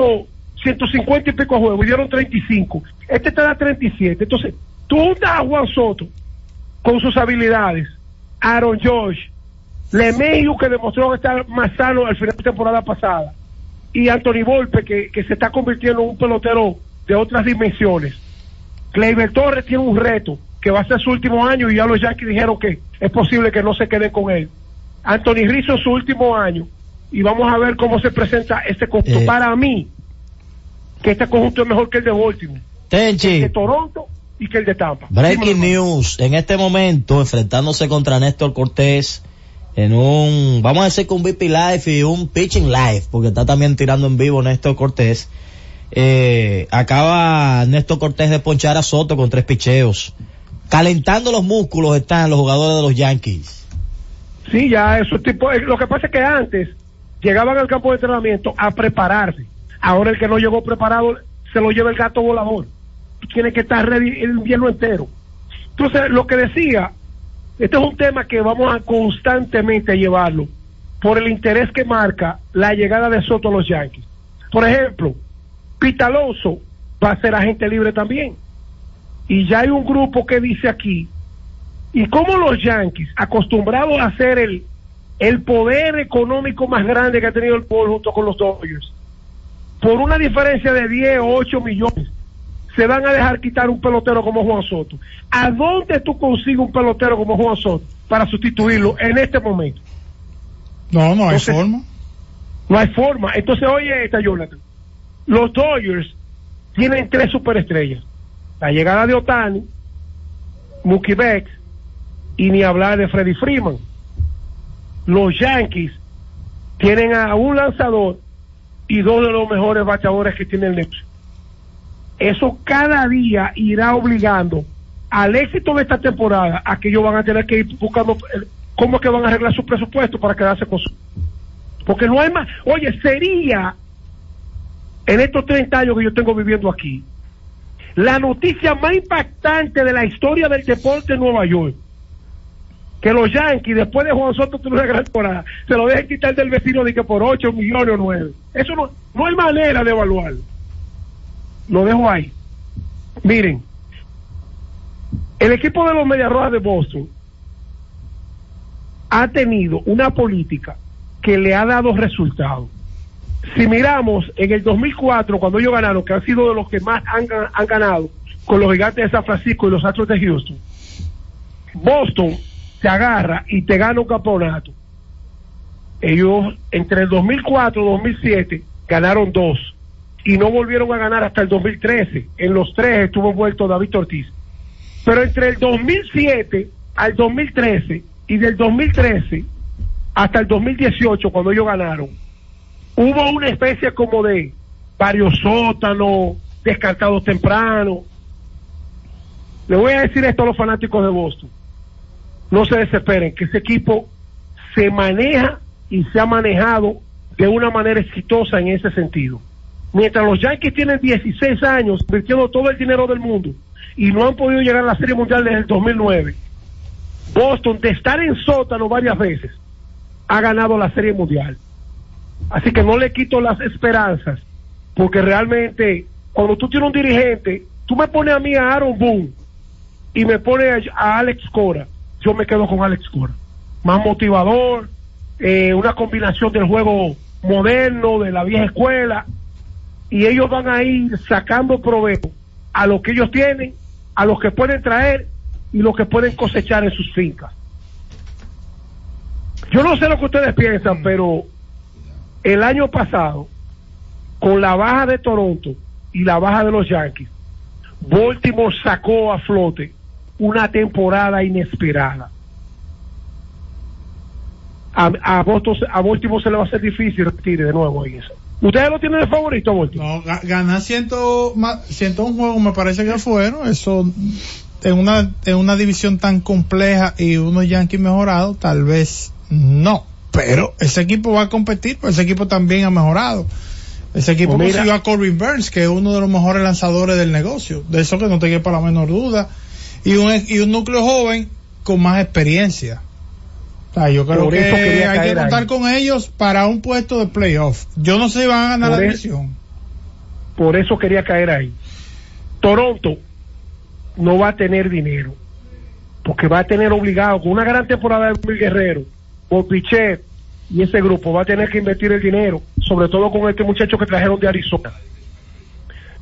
150 y pico juegos y dieron 35. Este te da 37. Entonces, tú juntas a Juan Soto con sus habilidades, Aaron Josh, Lemeyu que demostró que está más sano al final de temporada pasada, y Anthony Volpe que, que se está convirtiendo en un pelotero de otras dimensiones. Gleyber Torres tiene un reto que va a ser su último año y ya los Yankees dijeron que es posible que no se queden con él. Anthony Rizzo su último año y vamos a ver cómo se presenta este conjunto. Eh. Para mí, que este conjunto es mejor que el de Baltimore, Tenchi. el de Toronto y que el de Tampa. Breaking news, en este momento enfrentándose contra Néstor Cortés en un, vamos a decir que un VP Live y un Pitching Live, porque está también tirando en vivo Néstor Cortés. Eh, acaba Néstor Cortés de ponchar a Soto con tres picheos. Calentando los músculos están los jugadores de los Yankees. Sí, ya esos tipos, eh, lo que pasa es que antes llegaban al campo de entrenamiento a prepararse. Ahora el que no llegó preparado se lo lleva el gato volador. Tiene que estar ready el invierno entero. Entonces, lo que decía, este es un tema que vamos a constantemente llevarlo por el interés que marca la llegada de Soto a los Yankees. Por ejemplo, Pita Alonso va a ser agente libre también. Y ya hay un grupo que dice aquí, y como los Yankees, acostumbrados a ser el, el poder económico más grande que ha tenido el pueblo junto con los Dodgers, por una diferencia de 10 o 8 millones, se van a dejar quitar un pelotero como Juan Soto. ¿A dónde tú consigues un pelotero como Juan Soto para sustituirlo en este momento? No, no hay Entonces, forma. No hay forma. Entonces, oye esta, Jonathan. Los Dodgers tienen tres superestrellas. La llegada de Otani, Mookie Betts y ni hablar de Freddie Freeman. Los Yankees tienen a un lanzador y dos de los mejores bateadores que tiene el negocio. Eso cada día irá obligando al éxito de esta temporada a que ellos van a tener que ir buscando eh, cómo es que van a arreglar su presupuesto para quedarse con su porque no hay más. Oye, sería en estos 30 años que yo tengo viviendo aquí, la noticia más impactante de la historia del deporte en Nueva York. Que los Yankees, después de Juan Soto, tuvo una gran temporada, se lo dejen quitar del vecino de que por 8 millones o 9. Eso no, no hay manera de evaluarlo. Lo dejo ahí. Miren, el equipo de los Medias Rojas de Boston ha tenido una política que le ha dado resultados. Si miramos en el 2004, cuando ellos ganaron, que han sido de los que más han, han ganado con los gigantes de San Francisco y los Astros de Houston, Boston te agarra y te gana un campeonato. Ellos entre el 2004 y 2007 ganaron dos y no volvieron a ganar hasta el 2013. En los tres estuvo envuelto David Ortiz. Pero entre el 2007 al 2013 y del 2013 hasta el 2018, cuando ellos ganaron, hubo una especie como de varios sótanos, descartados temprano. Le voy a decir esto a los fanáticos de Boston. No se desesperen, que ese equipo se maneja y se ha manejado de una manera exitosa en ese sentido. Mientras los Yankees tienen 16 años invirtiendo todo el dinero del mundo y no han podido llegar a la Serie Mundial desde el 2009, Boston, de estar en sótano varias veces, ha ganado la Serie Mundial. Así que no le quito las esperanzas, porque realmente cuando tú tienes un dirigente, tú me pones a mí a Aaron Boone y me pones a, a Alex Cora, yo me quedo con Alex Cora. Más motivador, eh, una combinación del juego moderno, de la vieja escuela, y ellos van a ir sacando provecho a lo que ellos tienen, a lo que pueden traer y lo que pueden cosechar en sus fincas. Yo no sé lo que ustedes piensan, pero el año pasado, con la baja de Toronto y la baja de los Yankees, Baltimore sacó a flote una temporada inesperada. A, a, Boston, a Baltimore se le va a hacer difícil repetir de nuevo en eso. ¿Ustedes lo tienen de favorito, Baltimore? No, ga- ganar ciento, ma- 101 juegos me parece que fueron, eso en una, en una división tan compleja y unos Yankees mejorados, tal vez no. Pero ese equipo va a competir, pues ese equipo también ha mejorado. Ese equipo Pues consiguió a Corbin Burns, que es uno de los mejores lanzadores del negocio. De eso que no te quepa la menor duda. Y un, y un núcleo joven con más experiencia. O sea, yo creo Por que hay que contar ahí. con ellos para un puesto de playoff. Yo no sé si van a ganar Por la e- división. Por eso quería caer ahí. Toronto no va a tener dinero. Porque va a tener obligado, con una gran temporada de Mil Guerrero, por Pichet y ese grupo, va a tener que invertir el dinero, sobre todo con este muchacho que trajeron de Arizona.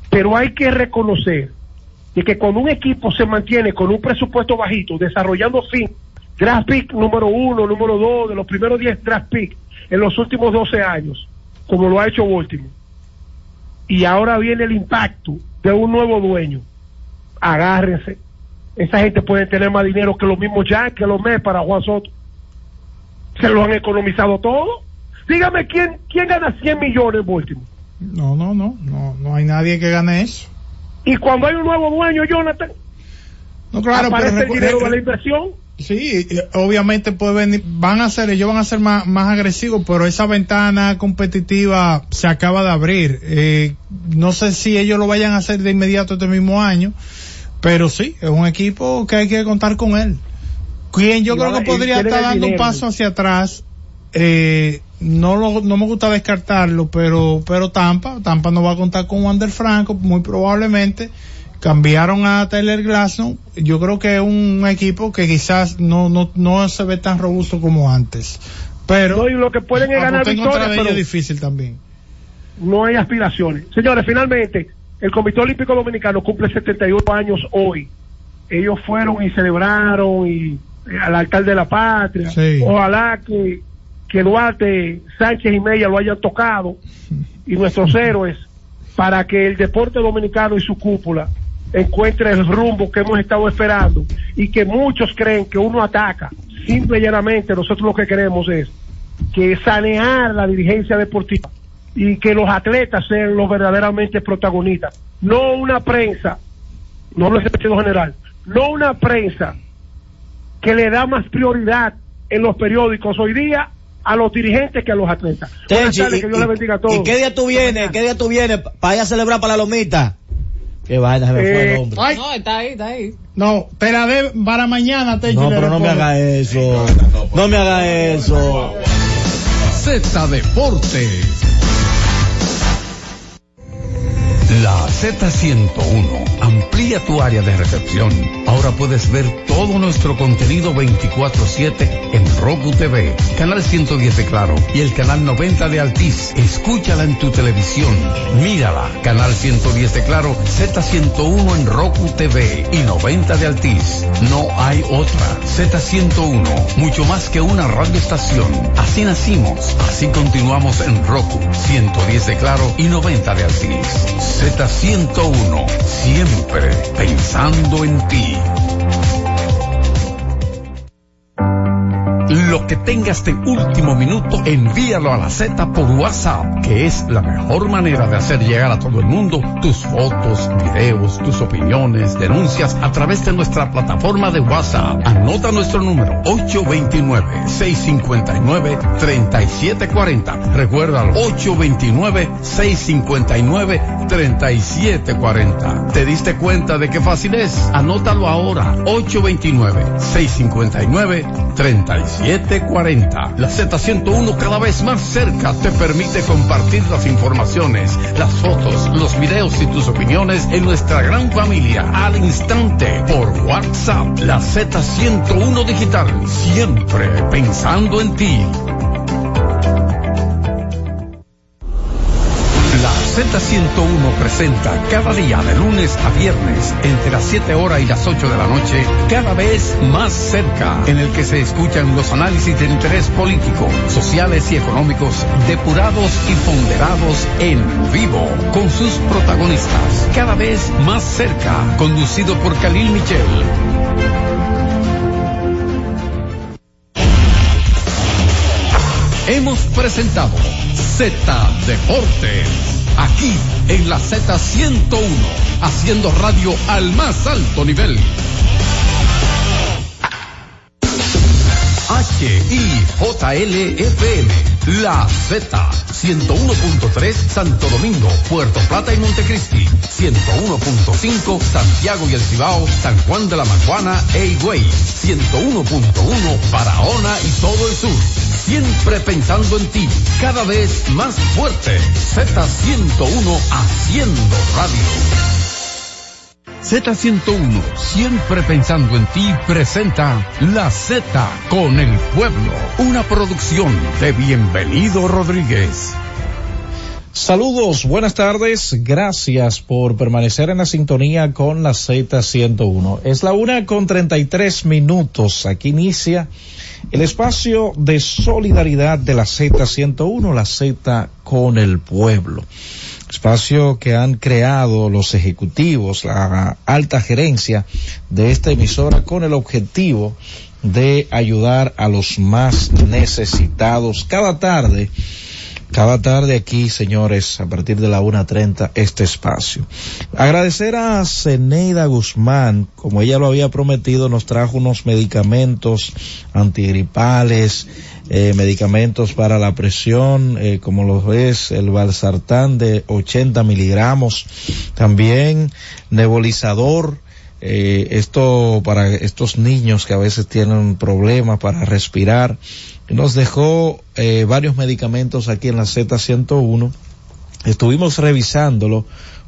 Pero hay que reconocer de que cuando un equipo se mantiene con un presupuesto bajito, desarrollando fin, draft pick número uno, número dos, de los primeros 10 draft pick en los últimos 12 años, como lo ha hecho Baltimore, y ahora viene el impacto de un nuevo dueño. Agárrense. Esa gente puede tener más dinero que los mismos Yankees, que los Mets para Juan Soto. Se lo han economizado todo. Dígame quién, quién gana 100 millones en Baltimore. No, no, no, no, no hay nadie que gane eso. Y cuando hay un nuevo dueño, Jonathan, No, claro, aparece pero el dinero de la inversión. Sí, obviamente puede venir, van a ser, ellos van a ser más, más agresivos, pero esa ventana competitiva se acaba de abrir. Eh, no sé si ellos lo vayan a hacer de inmediato este mismo año, pero sí, es un equipo que hay que contar con él. Quien yo Y creo que podría estar dando un paso hacia atrás, eh, no lo, no me gusta descartarlo, pero, pero Tampa, Tampa no va a contar con Wander Franco, muy probablemente. Cambiaron a Tyler Glasnow. Yo creo que es un equipo que quizás no, no, no se ve tan robusto como antes. Pero No, y lo que pueden es ganar victorias, pero- es difícil también. no hay aspiraciones. Señores, finalmente, el Comité Olímpico Dominicano cumple 71 años hoy. Ellos fueron y celebraron y eh, al altar de la patria. Sí. Ojalá que, que Duarte, Sánchez y Mella lo hayan tocado y nuestros héroes para que el deporte dominicano y su cúpula encuentre el rumbo que hemos estado esperando y que muchos creen que uno ataca. Simple y llanamente. Nosotros lo que queremos es que sanear la dirigencia deportiva y que los atletas sean los verdaderamente protagonistas, no una prensa, no en sentido general, no una prensa que le da más prioridad en los periódicos. Hoy día a los dirigentes que a los atletas. Tenchi, tardes, y- que Dios y- bendiga a todos. ¿Y qué día tú vienes? ¿Qué día tú vienes para ir a celebrar para la lomita? Qué vaina se me fue el hombre. Ay, No, está ahí, está ahí. no, te la de para mañana, Tenchi, No, pero no me haga eso. No me haga eso. Z Deportes. La Z101 amplía tu área de recepción. Ahora puedes ver todo nuestro contenido 24/7 en Roku TV, canal 110 de Claro y el canal 90 de Altiz. Escúchala en tu televisión. Mírala, canal 110 de Claro, Z101 en Roku TV y 90 de Altiz. No hay otra. Z101, mucho más que una radioestación. Así nacimos, así continuamos en Roku, 110 de Claro y 90 de Altiz. Z101, siempre pensando en ti. Lo que tengas de último minuto, envíalo a la Z por WhatsApp, que es la mejor manera de hacer llegar a todo el mundo tus fotos, videos, tus opiniones, denuncias a través de nuestra plataforma de WhatsApp. Anota nuestro número 829-659-3740. Recuérdalo, 829-659-3740. ¿Te diste cuenta de qué fácil es? Anótalo ahora, 829-659-3740. La Z101 cada vez más cerca te permite compartir las informaciones, las fotos, los videos y tus opiniones en nuestra gran familia al instante por WhatsApp. La Z101 digital, siempre pensando en ti. Z101 presenta cada día de lunes a viernes entre las 7 horas y las 8 de la noche, cada vez más cerca, en el que se escuchan los análisis de interés político, sociales y económicos depurados y ponderados en vivo, con sus protagonistas, cada vez más cerca, conducido por Khalil Michel. Hemos presentado Z Deportes, aquí en la Z101, haciendo radio al más alto nivel. H-I-J-L-F-M. La Z. 101.3 Santo Domingo, Puerto Plata y Montecristi. 101.5 Santiago y El Cibao, San Juan de la Maguana e Higüey. 101.1 Barahona y todo el sur. Siempre pensando en ti, cada vez más fuerte. Z101 haciendo radio. Z101, siempre pensando en ti, presenta La Z con el pueblo, una producción de Bienvenido Rodríguez. Saludos, buenas tardes, gracias por permanecer en la sintonía con la Z101. Es la una con 33 minutos, aquí inicia el espacio de solidaridad de la Z101, la Z con el pueblo espacio que han creado los ejecutivos, la alta gerencia de esta emisora con el objetivo de ayudar a los más necesitados cada tarde. Cada tarde aquí, señores, a partir de la 1.30, este espacio. Agradecer a Ceneida Guzmán, como ella lo había prometido, nos trajo unos medicamentos antigripales, eh, medicamentos para la presión, eh, como lo es el valsartán de 80 miligramos, también nebulizador, eh, esto para estos niños que a veces tienen problemas para respirar. Nos dejó eh, varios medicamentos aquí en la Z101. Estuvimos revisándolo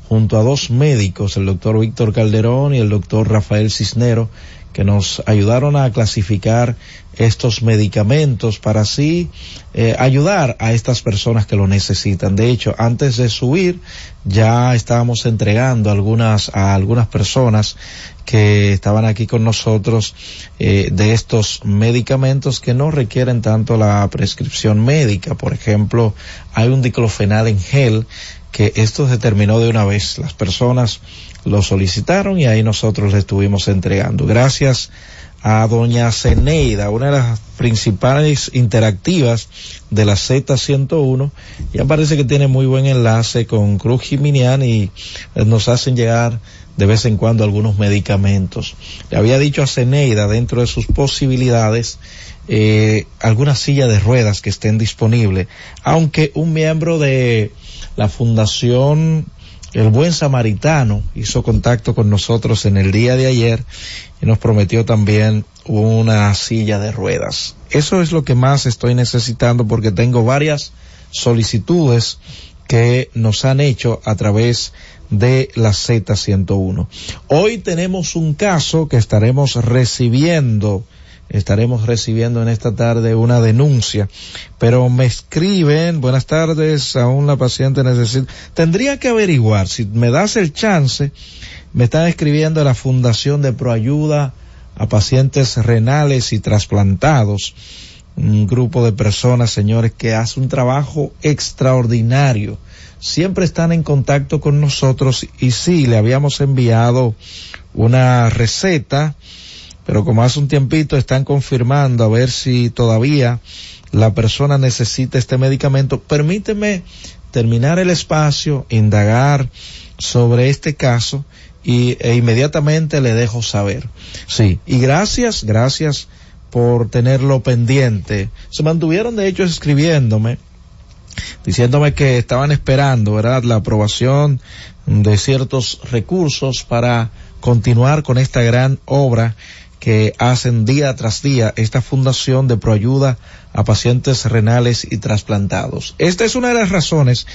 junto a dos médicos, el doctor Víctor Calderón y el doctor Rafael Cisnero, que nos ayudaron a clasificar estos medicamentos para así eh, ayudar a estas personas que lo necesitan. De hecho, antes de subir ya estábamos entregando algunas a algunas personas que estaban aquí con nosotros eh, de estos medicamentos que no requieren tanto la prescripción médica. Por ejemplo, hay un diclofenal en gel que esto se terminó de una vez. Las personas lo solicitaron y ahí nosotros le estuvimos entregando. Gracias a doña Ceneida, una de las principales interactivas de la Z101. Ya parece que tiene muy buen enlace con Cruz Jiminian y nos hacen llegar de vez en cuando algunos medicamentos. Le había dicho a Ceneida, dentro de sus posibilidades, eh, alguna silla de ruedas que estén disponibles, aunque un miembro de la Fundación el buen samaritano hizo contacto con nosotros en el día de ayer y nos prometió también una silla de ruedas. Eso es lo que más estoy necesitando porque tengo varias solicitudes que nos han hecho a través de la Z101. Hoy tenemos un caso que estaremos recibiendo estaremos recibiendo en esta tarde una denuncia, pero me escriben, buenas tardes, aún la paciente necesita, tendría que averiguar, si me das el chance, me están escribiendo la Fundación de Proayuda a pacientes renales y trasplantados, un grupo de personas, señores, que hace un trabajo extraordinario. Siempre están en contacto con nosotros y sí, le habíamos enviado una receta, pero como hace un tiempito están confirmando a ver si todavía la persona necesita este medicamento, permíteme terminar el espacio, indagar sobre este caso y, e inmediatamente le dejo saber. Sí, y gracias, gracias por tenerlo pendiente. Se mantuvieron de hecho escribiéndome, diciéndome que estaban esperando, ¿verdad?, la aprobación de ciertos recursos para continuar con esta gran obra que hacen día tras día esta fundación de proayuda a pacientes renales y trasplantados. Esta es una de las razones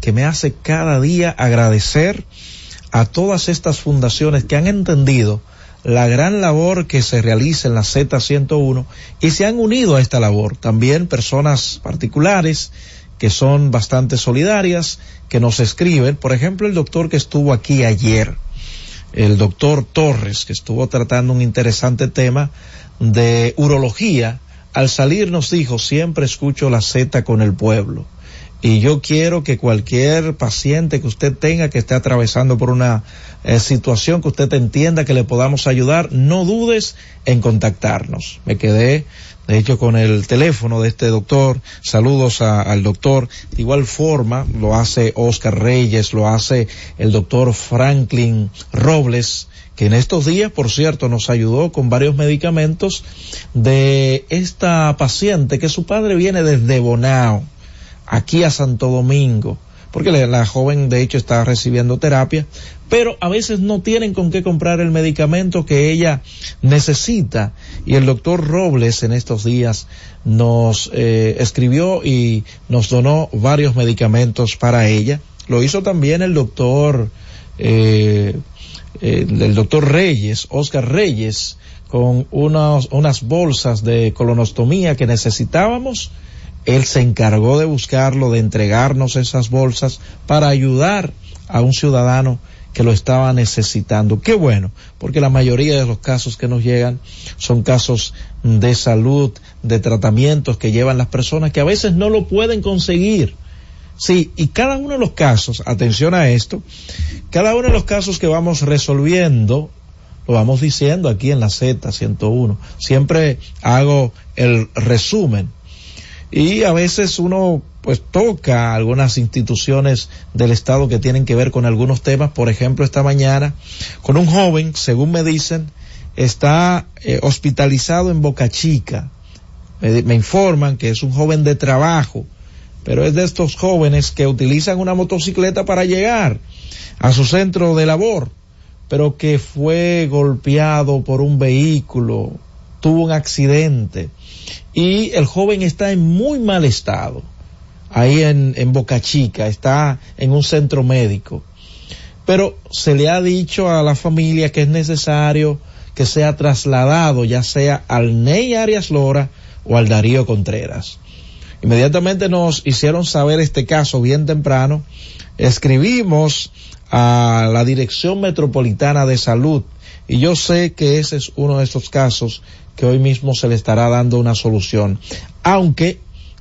que me hace cada día agradecer a todas estas fundaciones que han entendido la gran labor que se realiza en la Z101 y se han unido a esta labor. También personas particulares que son bastante solidarias, que nos escriben. Por ejemplo, el doctor que estuvo aquí ayer, el doctor Torres, que estuvo tratando un interesante tema de urología, al salir nos dijo, siempre escucho la Z con el pueblo. Y yo quiero que cualquier paciente que usted tenga que esté atravesando por una eh, situación que usted entienda que le podamos ayudar, no dudes en contactarnos. Me quedé de hecho con el teléfono de este doctor, saludos al doctor, de igual forma lo hace Oscar Reyes, lo hace el doctor Franklin Robles, que en estos días, por cierto, nos ayudó con varios medicamentos de esta paciente que su padre viene desde Bonao, aquí a Santo Domingo, porque la joven de hecho está recibiendo terapia, pero a veces no tienen con qué comprar el medicamento que ella necesita y el doctor Robles en estos días nos eh, escribió y nos donó varios medicamentos para ella. Lo hizo también el doctor eh, el, el doctor Reyes, Oscar Reyes, con unos, unas bolsas de colonostomía que necesitábamos. Él se encargó de buscarlo, de entregarnos esas bolsas para ayudar a un ciudadano que lo estaba necesitando. Qué bueno, porque la mayoría de los casos que nos llegan son casos de salud, de tratamientos que llevan las personas que a veces no lo pueden conseguir. Sí, y cada uno de los casos, atención a esto, cada uno de los casos que vamos resolviendo, lo vamos diciendo aquí en la Z101. Siempre hago el resumen. Y a veces uno pues toca algunas instituciones del Estado que tienen que ver con algunos temas. Por ejemplo, esta mañana, con un joven, según me dicen, está eh, hospitalizado en Boca Chica. Me, me informan que es un joven de trabajo, pero es de estos jóvenes que utilizan una motocicleta para llegar a su centro de labor, pero que fue golpeado por un vehículo, tuvo un accidente y el joven está en muy mal estado, ahí en, en Boca Chica, está en un centro médico. Pero se le ha dicho a la familia que es necesario que sea trasladado ya sea al Ney Arias Lora o al Darío Contreras. Inmediatamente nos hicieron saber este caso bien temprano. Escribimos a la Dirección Metropolitana de Salud y yo sé que ese es uno de estos casos que hoy mismo se le estará dando una solución. Aunque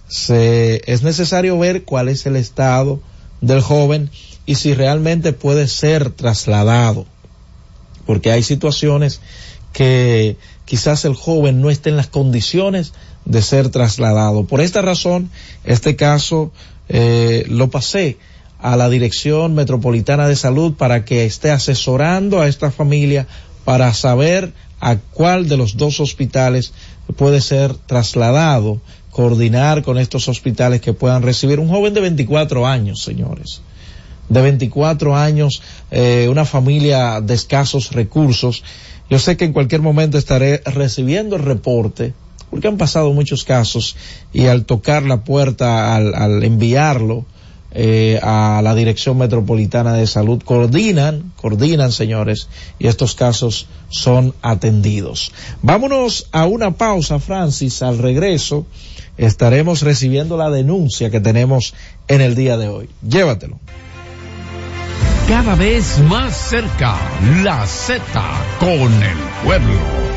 se, es necesario ver cuál es el estado del joven y si realmente puede ser trasladado. Porque hay situaciones que quizás el joven no esté en las condiciones de ser trasladado. Por esta razón, este caso eh, lo pasé a la Dirección Metropolitana de Salud para que esté asesorando a esta familia para saber a cuál de los dos hospitales puede ser trasladado, coordinar con estos hospitales que puedan recibir un joven de 24 años, señores. De 24 años, eh, una familia de escasos recursos. Yo sé que en cualquier momento estaré recibiendo el reporte porque han pasado muchos casos y al tocar la puerta, al, enviarlo eh, a la Dirección Metropolitana de Salud, coordinan, coordinan señores, y estos casos son atendidos. Vámonos a una pausa, Francis, al regreso estaremos recibiendo la denuncia que tenemos en el día de hoy. Llévatelo. Cada vez más cerca, la Z con el pueblo.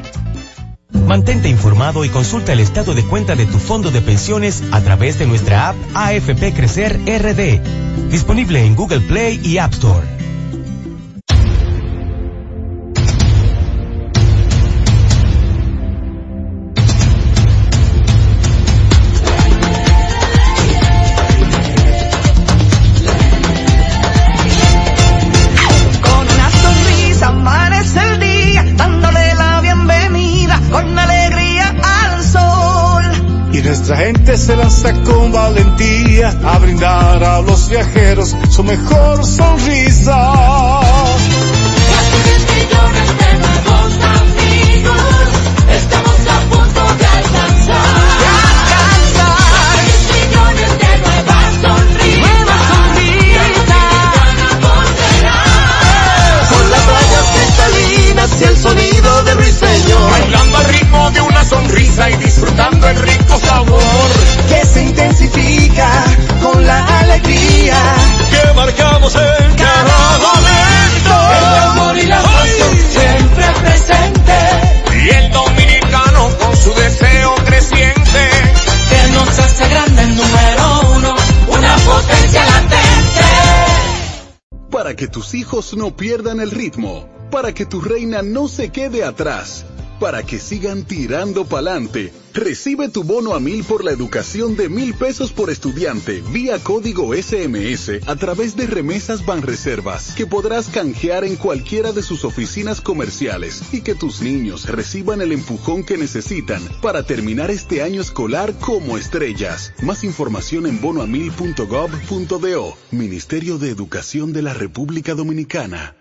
Mantente informado y consulta el estado de cuenta de tu fondo de pensiones a través de nuestra app AFP Crecer RD, disponible en Google Play y App Store. Gente se lanza con valentía a brindar a los viajeros su mejor sonrisa. sonrisa y disfrutando el rico sabor. Que se intensifica con la alegría. Que marcamos en cada momento. El amor y la pasión siempre presente. Y el dominicano con su deseo creciente. Que nos hace grande el número uno, una potencia latente. Para que tus hijos no pierdan el ritmo, para que tu reina no se quede atrás para que sigan tirando pa'lante. Recibe tu bono a mil por la educación de mil pesos por estudiante vía código SMS a través de remesas Banreservas que podrás canjear en cualquiera de sus oficinas comerciales y que tus niños reciban el empujón que necesitan para terminar este año escolar como estrellas. Más información en bonoamil.gov.do. Ministerio de Educación de la República Dominicana.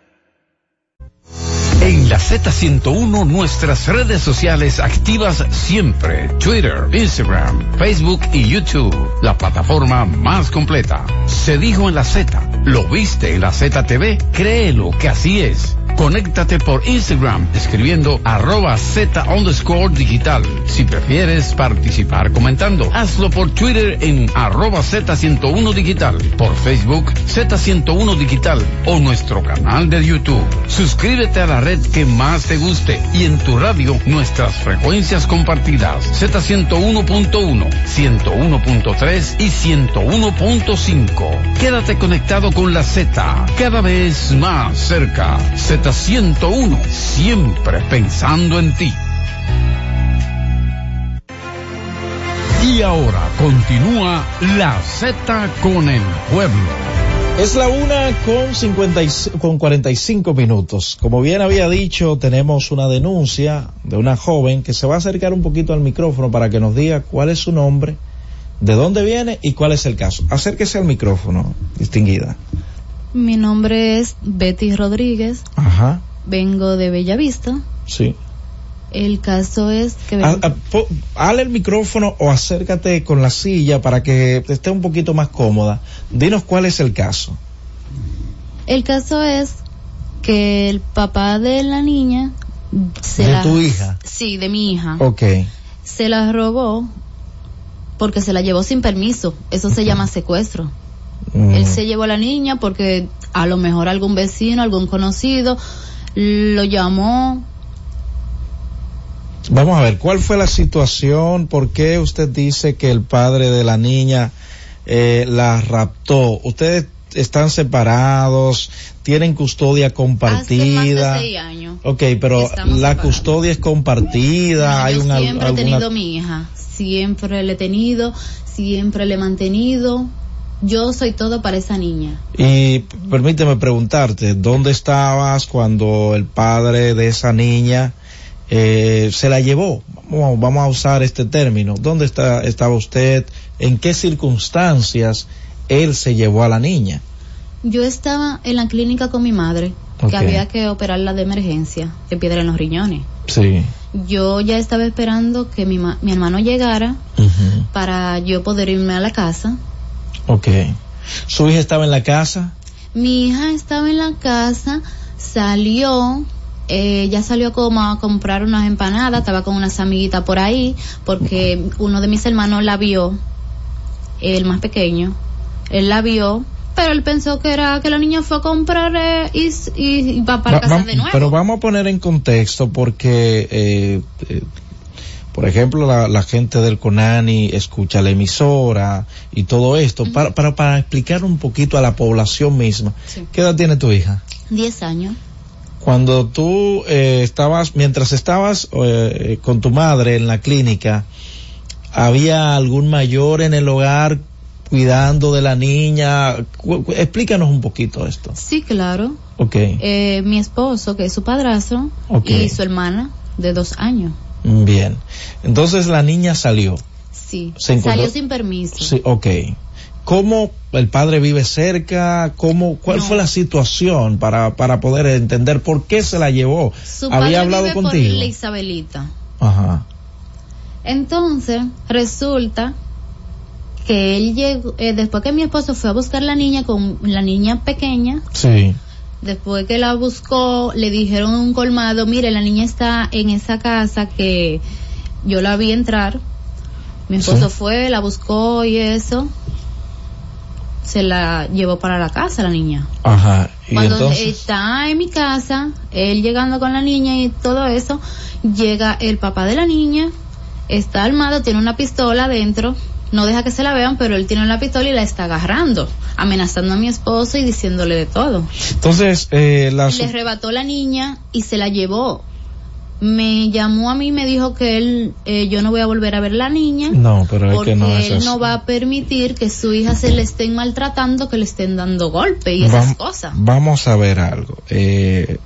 En la Z101 nuestras redes sociales activas siempre. Twitter, Instagram, Facebook y YouTube. La plataforma más completa. Se dijo en la Z. ¿Lo viste en la ZTV? Créelo que así es. Conéctate por Instagram escribiendo arroba Z underscore digital. Si prefieres participar comentando, hazlo por Twitter en arroba Z101 digital, por Facebook Z101 digital o nuestro canal de YouTube. Suscríbete a la red que más te guste y en tu radio nuestras frecuencias compartidas Z101.1, 101.3 y 101.5. Quédate conectado con la Z, cada vez más cerca. Z101, siempre pensando en ti. Y ahora continúa la Z con el pueblo. Es la una con, 50 y- con 45 minutos. Como bien había dicho, tenemos una denuncia de una joven que se va a acercar un poquito al micrófono para que nos diga cuál es su nombre, de dónde viene y cuál es el caso. Acérquese al micrófono, distinguida. Mi nombre es Betty Rodríguez, Ajá, vengo de Bellavista. sí. El caso es que Ah, ven- ah, po- Hale el micrófono o acércate con la silla para que esté un poquito más cómoda. Dinos cuál es el caso. el caso es que el papá de la niña se De la- tu hija. Sí, de mi hija. Ok. Se la robó porque se la llevó sin permiso. Eso se llama secuestro. Mm. Él se llevó a la niña porque a lo mejor algún vecino, algún conocido lo llamó. Vamos a ver, ¿cuál fue la situación? ¿Por qué usted dice que el padre de la niña eh, la raptó? ¿Ustedes están separados? ¿Tienen custodia Hace más de compartida? seis años. Ok, pero Estamos la custodia es compartida. ¿Hay Yo una, siempre he tenido mi hija, siempre le he tenido, siempre le he mantenido. Yo soy todo para esa niña. Y permíteme preguntarte, ¿dónde estabas cuando el padre de esa niña eh, se la llevó? Vamos, vamos a usar este término. ¿Dónde está, estaba usted? ¿En qué circunstancias él se llevó a la niña? Yo estaba en la clínica con mi madre, que había que operarla de emergencia, de piedra en los riñones. Sí. Yo ya estaba esperando que mi, ma- mi hermano llegara para yo poder irme a la casa. Ok. ¿Su hija estaba en la casa? Mi hija estaba en la casa, salió, eh, ya salió como a comprar unas empanadas, estaba con unas amiguitas por ahí, porque uno de mis hermanos la vio, el más pequeño, él la vio, pero él pensó que era que la niña fue a comprar eh, y, y, y va para Va- casa de nuevo. Pero vamos a poner en contexto porque, eh, eh, por ejemplo, la, la gente del CONANI escucha la emisora y todo esto, para, para, para explicar un poquito a la población misma. Sí. ¿Qué edad tiene tu hija? Diez años. Cuando tú eh, estabas, mientras estabas eh, con tu madre en la clínica, ¿había algún mayor en el hogar cuidando de la niña? Explícanos un poquito esto. Sí, claro. Ok. Eh, mi esposo, que es su padrastro, y su hermana de dos años. Bien. Entonces la niña salió. Sí. Se encontró- Salió sin permiso. Sí, ok. ¿Cómo el padre vive cerca? ¿Cómo, ¿Cuál No. fue la situación para, para poder entender por qué se la llevó? Su padre ¿Había hablado vive contigo? la Isabelita. Ajá. Entonces, resulta que él llegó, eh, después que mi esposo fue a buscar la niña con la niña pequeña, Sí. después que la buscó, le dijeron un colmado, mire, la niña está en esa casa que yo la vi entrar. Mi esposo Sí. fue, la buscó y eso. Se la llevó para la casa la niña. Ajá. Y Cuando entonces, está en mi casa, él llegando con la niña y todo eso, llega el papá de la niña, está armado, tiene una pistola adentro, no deja que se la vean, pero él tiene la pistola y la está agarrando, amenazando a mi esposo y diciéndole de todo. Entonces, eh, la, le arrebató la niña y se la llevó. Me llamó a mí y me dijo que él, eh, yo no voy a volver a ver la niña. No, pero porque que no es él eso. no va a permitir que su hija se le estén maltratando, que le estén dando golpe y esas cosas. Vamos a ver algo. Eh,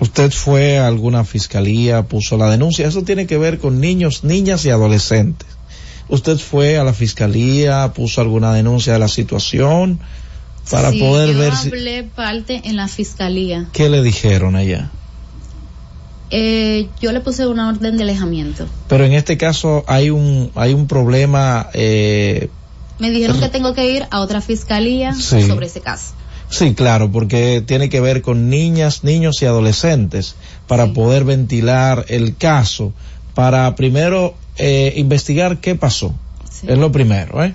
usted fue a alguna fiscalía, puso la denuncia. Eso tiene que ver con niños, niñas y adolescentes. Usted fue a la fiscalía, puso alguna denuncia de la situación para Sí, poder yo ver si, hablé parte en la fiscalía. qué le dijeron allá. Eh, yo le puse una orden de alejamiento. Pero en este caso hay un hay un problema. Eh, Me dijeron que tengo que ir a otra fiscalía Sí. sobre ese caso. Sí, claro, porque tiene que ver con niñas, niños y adolescentes para poder ventilar el caso, para primero eh, investigar qué pasó. Es lo primero, ¿eh?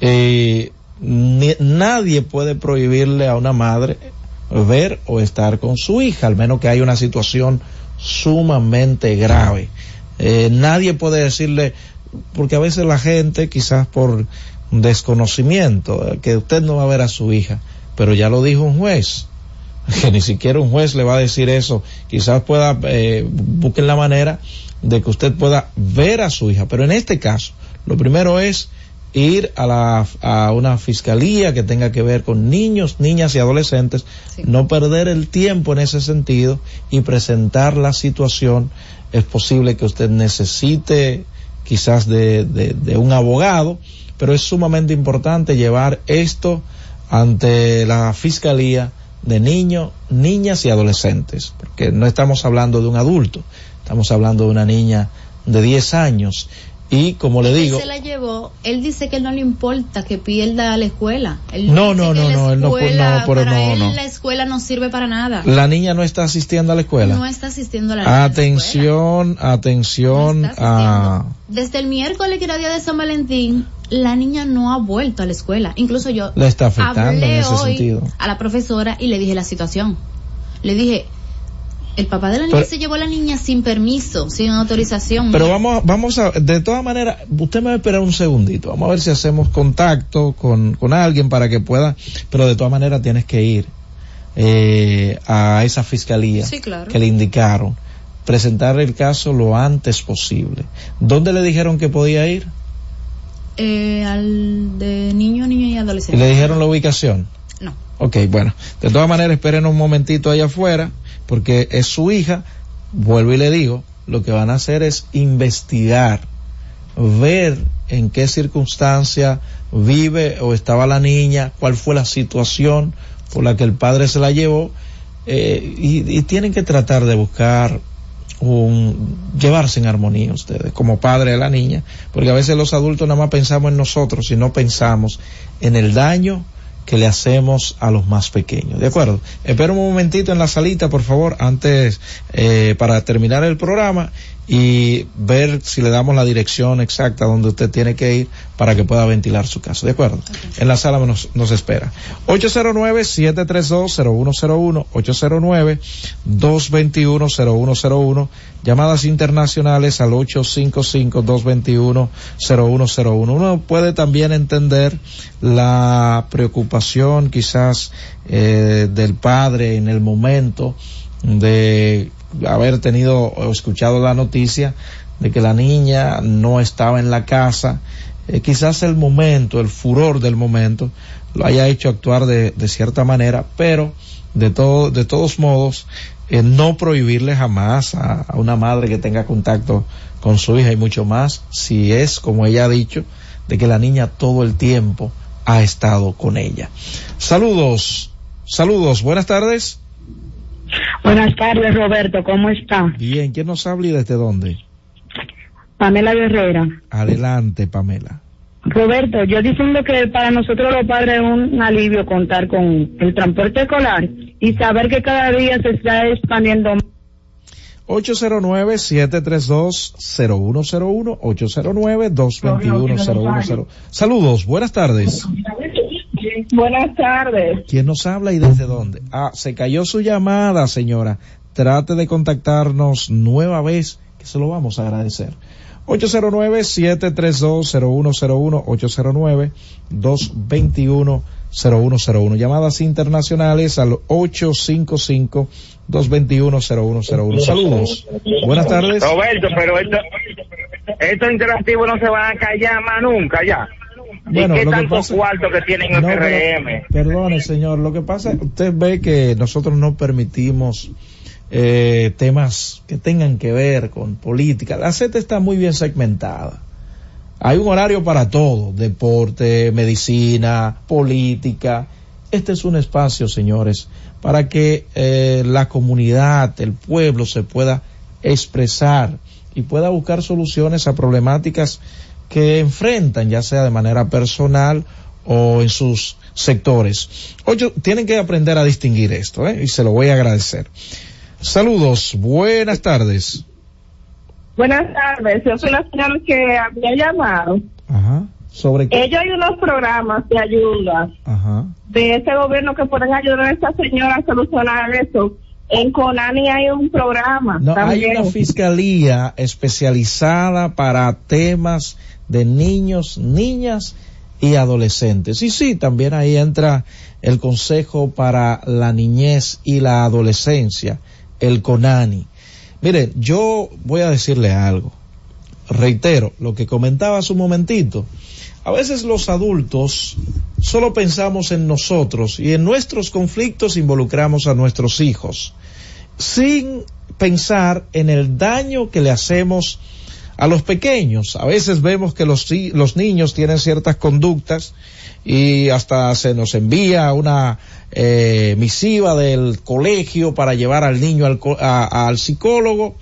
Eh, ni- nadie puede prohibirle a una madre ver o estar con su hija, al menos que haya una situación sumamente grave. Eh, nadie puede decirle, porque a veces la gente, quizás por desconocimiento, eh, que usted no va a ver a su hija, pero ya lo dijo un juez, que ni siquiera un juez le va a decir eso, quizás pueda, eh, busquen la manera de que usted pueda ver a su hija, pero en este caso, lo primero es ir a la, a una fiscalía que tenga que ver con niños, niñas y adolescentes, no perder el tiempo en ese sentido y presentar la situación. Es posible que usted necesite quizás de, de, de un abogado, pero es sumamente importante llevar esto ante la fiscalía de niños, niñas y adolescentes, porque no estamos hablando de un adulto, estamos hablando de una niña de 10 años y como le digo, Él se la llevó, él dice que no le importa que pierda la escuela. Él No, no, no, la no, él no no, pero para no, él no. la escuela no sirve para nada. la niña no está asistiendo a la escuela. No está asistiendo a la. Atención, atención a... Desde el miércoles que era día de San Valentín, la niña no ha vuelto a la escuela. Incluso yo Le está afectando hablé en ese hoy sentido. a la profesora y le dije la situación. Le dije, el papá de la niña Pero- se llevó a la niña sin permiso, sin autorización. Pero vamos, vamos a, de todas maneras, usted me va a esperar un segundito, vamos a ver si hacemos contacto con, con alguien para que pueda, pero de todas maneras tienes que ir eh, a esa fiscalía Sí, claro. que le indicaron, presentar el caso lo antes posible. ¿Dónde le dijeron que podía ir? Eh, al de niño, niño y ¿Y adolescente. le dijeron la ubicación? No. Ok, bueno, de todas maneras esperen un momentito allá afuera, porque es su hija, vuelvo y le digo, lo que van a hacer es investigar, ver en qué circunstancia vive o estaba la niña, cuál fue la situación por la que el padre se la llevó, eh, y, y tienen que tratar de buscar un, llevarse en armonía ustedes, como padre de la niña, porque a veces los adultos nada más pensamos en nosotros y no pensamos en el daño que le hacemos a los más pequeños. ¿De acuerdo? Espera un momentito en la salita, por favor, antes, eh, para terminar el programa y ver si le damos la dirección exacta donde usted tiene que ir para que pueda ventilar su caso. ¿De acuerdo? En la sala nos, nos espera. 809-732-0101, 809-221-0101, llamadas internacionales al 855-221-0101. Uno puede también entender la preocupación quizás eh, del padre en el momento de haber tenido o escuchado la noticia de que la niña no estaba en la casa, eh, quizás el momento, el furor del momento, lo haya hecho actuar de, de cierta manera, pero de todo, de todos modos, eh, no prohibirle jamás a, a una madre que tenga contacto con su hija y mucho más si es, como ella ha dicho, de que la niña todo el tiempo ha estado con ella. Saludos, saludos, buenas tardes. Buenas tardes, Roberto, ¿cómo está? Bien, ¿quién nos habla y desde dónde? Pamela Guerrera. Adelante, Pamela. Roberto, yo diciendo que para nosotros los padres es un alivio contar con el transporte escolar y saber que cada día se está expandiendo 809-732-0101, 809-221-0101. Saludos, buenas tardes. Buenas tardes. ¿Quién nos habla y desde dónde? Ah, se cayó su llamada, señora. Trate de contactarnos nueva vez, que se lo vamos a agradecer. 809-732-0101, 809-221-0101. Llamadas internacionales al 855-221-0101. Saludos. Buenas tardes. Roberto, pero esto, estos interactivos no se van a callar más nunca ya. Bueno, ¿Y qué lo que tanto pasa- cuarto que tienen en No, el pero- PRM? Perdone, señor. Lo que pasa, usted ve que nosotros no permitimos eh, temas que tengan que ver con política. La Z está muy bien segmentada. Hay un horario para todo, deporte, medicina, política. Este es un espacio, señores, para que eh, la comunidad, el pueblo se pueda expresar y pueda buscar soluciones a problemáticas que enfrentan, ya sea de manera personal o en sus sectores. Ocho, tienen que aprender a distinguir esto, ¿eh? y se lo voy a agradecer. Saludos, buenas tardes. Buenas tardes, yo soy la señora que había llamado. Ajá. ¿Sobre qué? Ellos hay unos programas de ayuda Ajá. de ese gobierno que pueden ayudar a esta señora a solucionar eso. En Conani hay un programa No, hay una fiscalía especializada para temas de niños, niñas y adolescentes. Y sí, también ahí entra el Consejo para la Niñez y la Adolescencia, el CONANI. Mire, yo voy a decirle algo. Reitero lo que comentaba hace un momentito. A veces los adultos solo pensamos en nosotros y en nuestros conflictos involucramos a nuestros hijos, sin pensar en el daño que le hacemos a los pequeños. A veces vemos que los, los niños tienen ciertas conductas y hasta se nos envía una eh, misiva del colegio para llevar al niño al, a- al psicólogo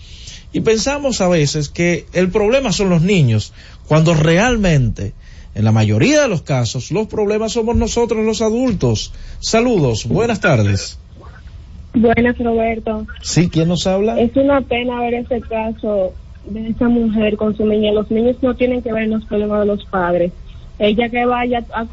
y pensamos a veces que el problema son los niños, cuando realmente, en la mayoría de los casos, los problemas somos nosotros los adultos. Saludos, buenas tardes. Buenas, Roberto. Sí, ¿quién nos habla? Es una pena ver este caso de esa mujer con su niña. Los niños no tienen que ver en los problemas de los padres. Ella que vaya a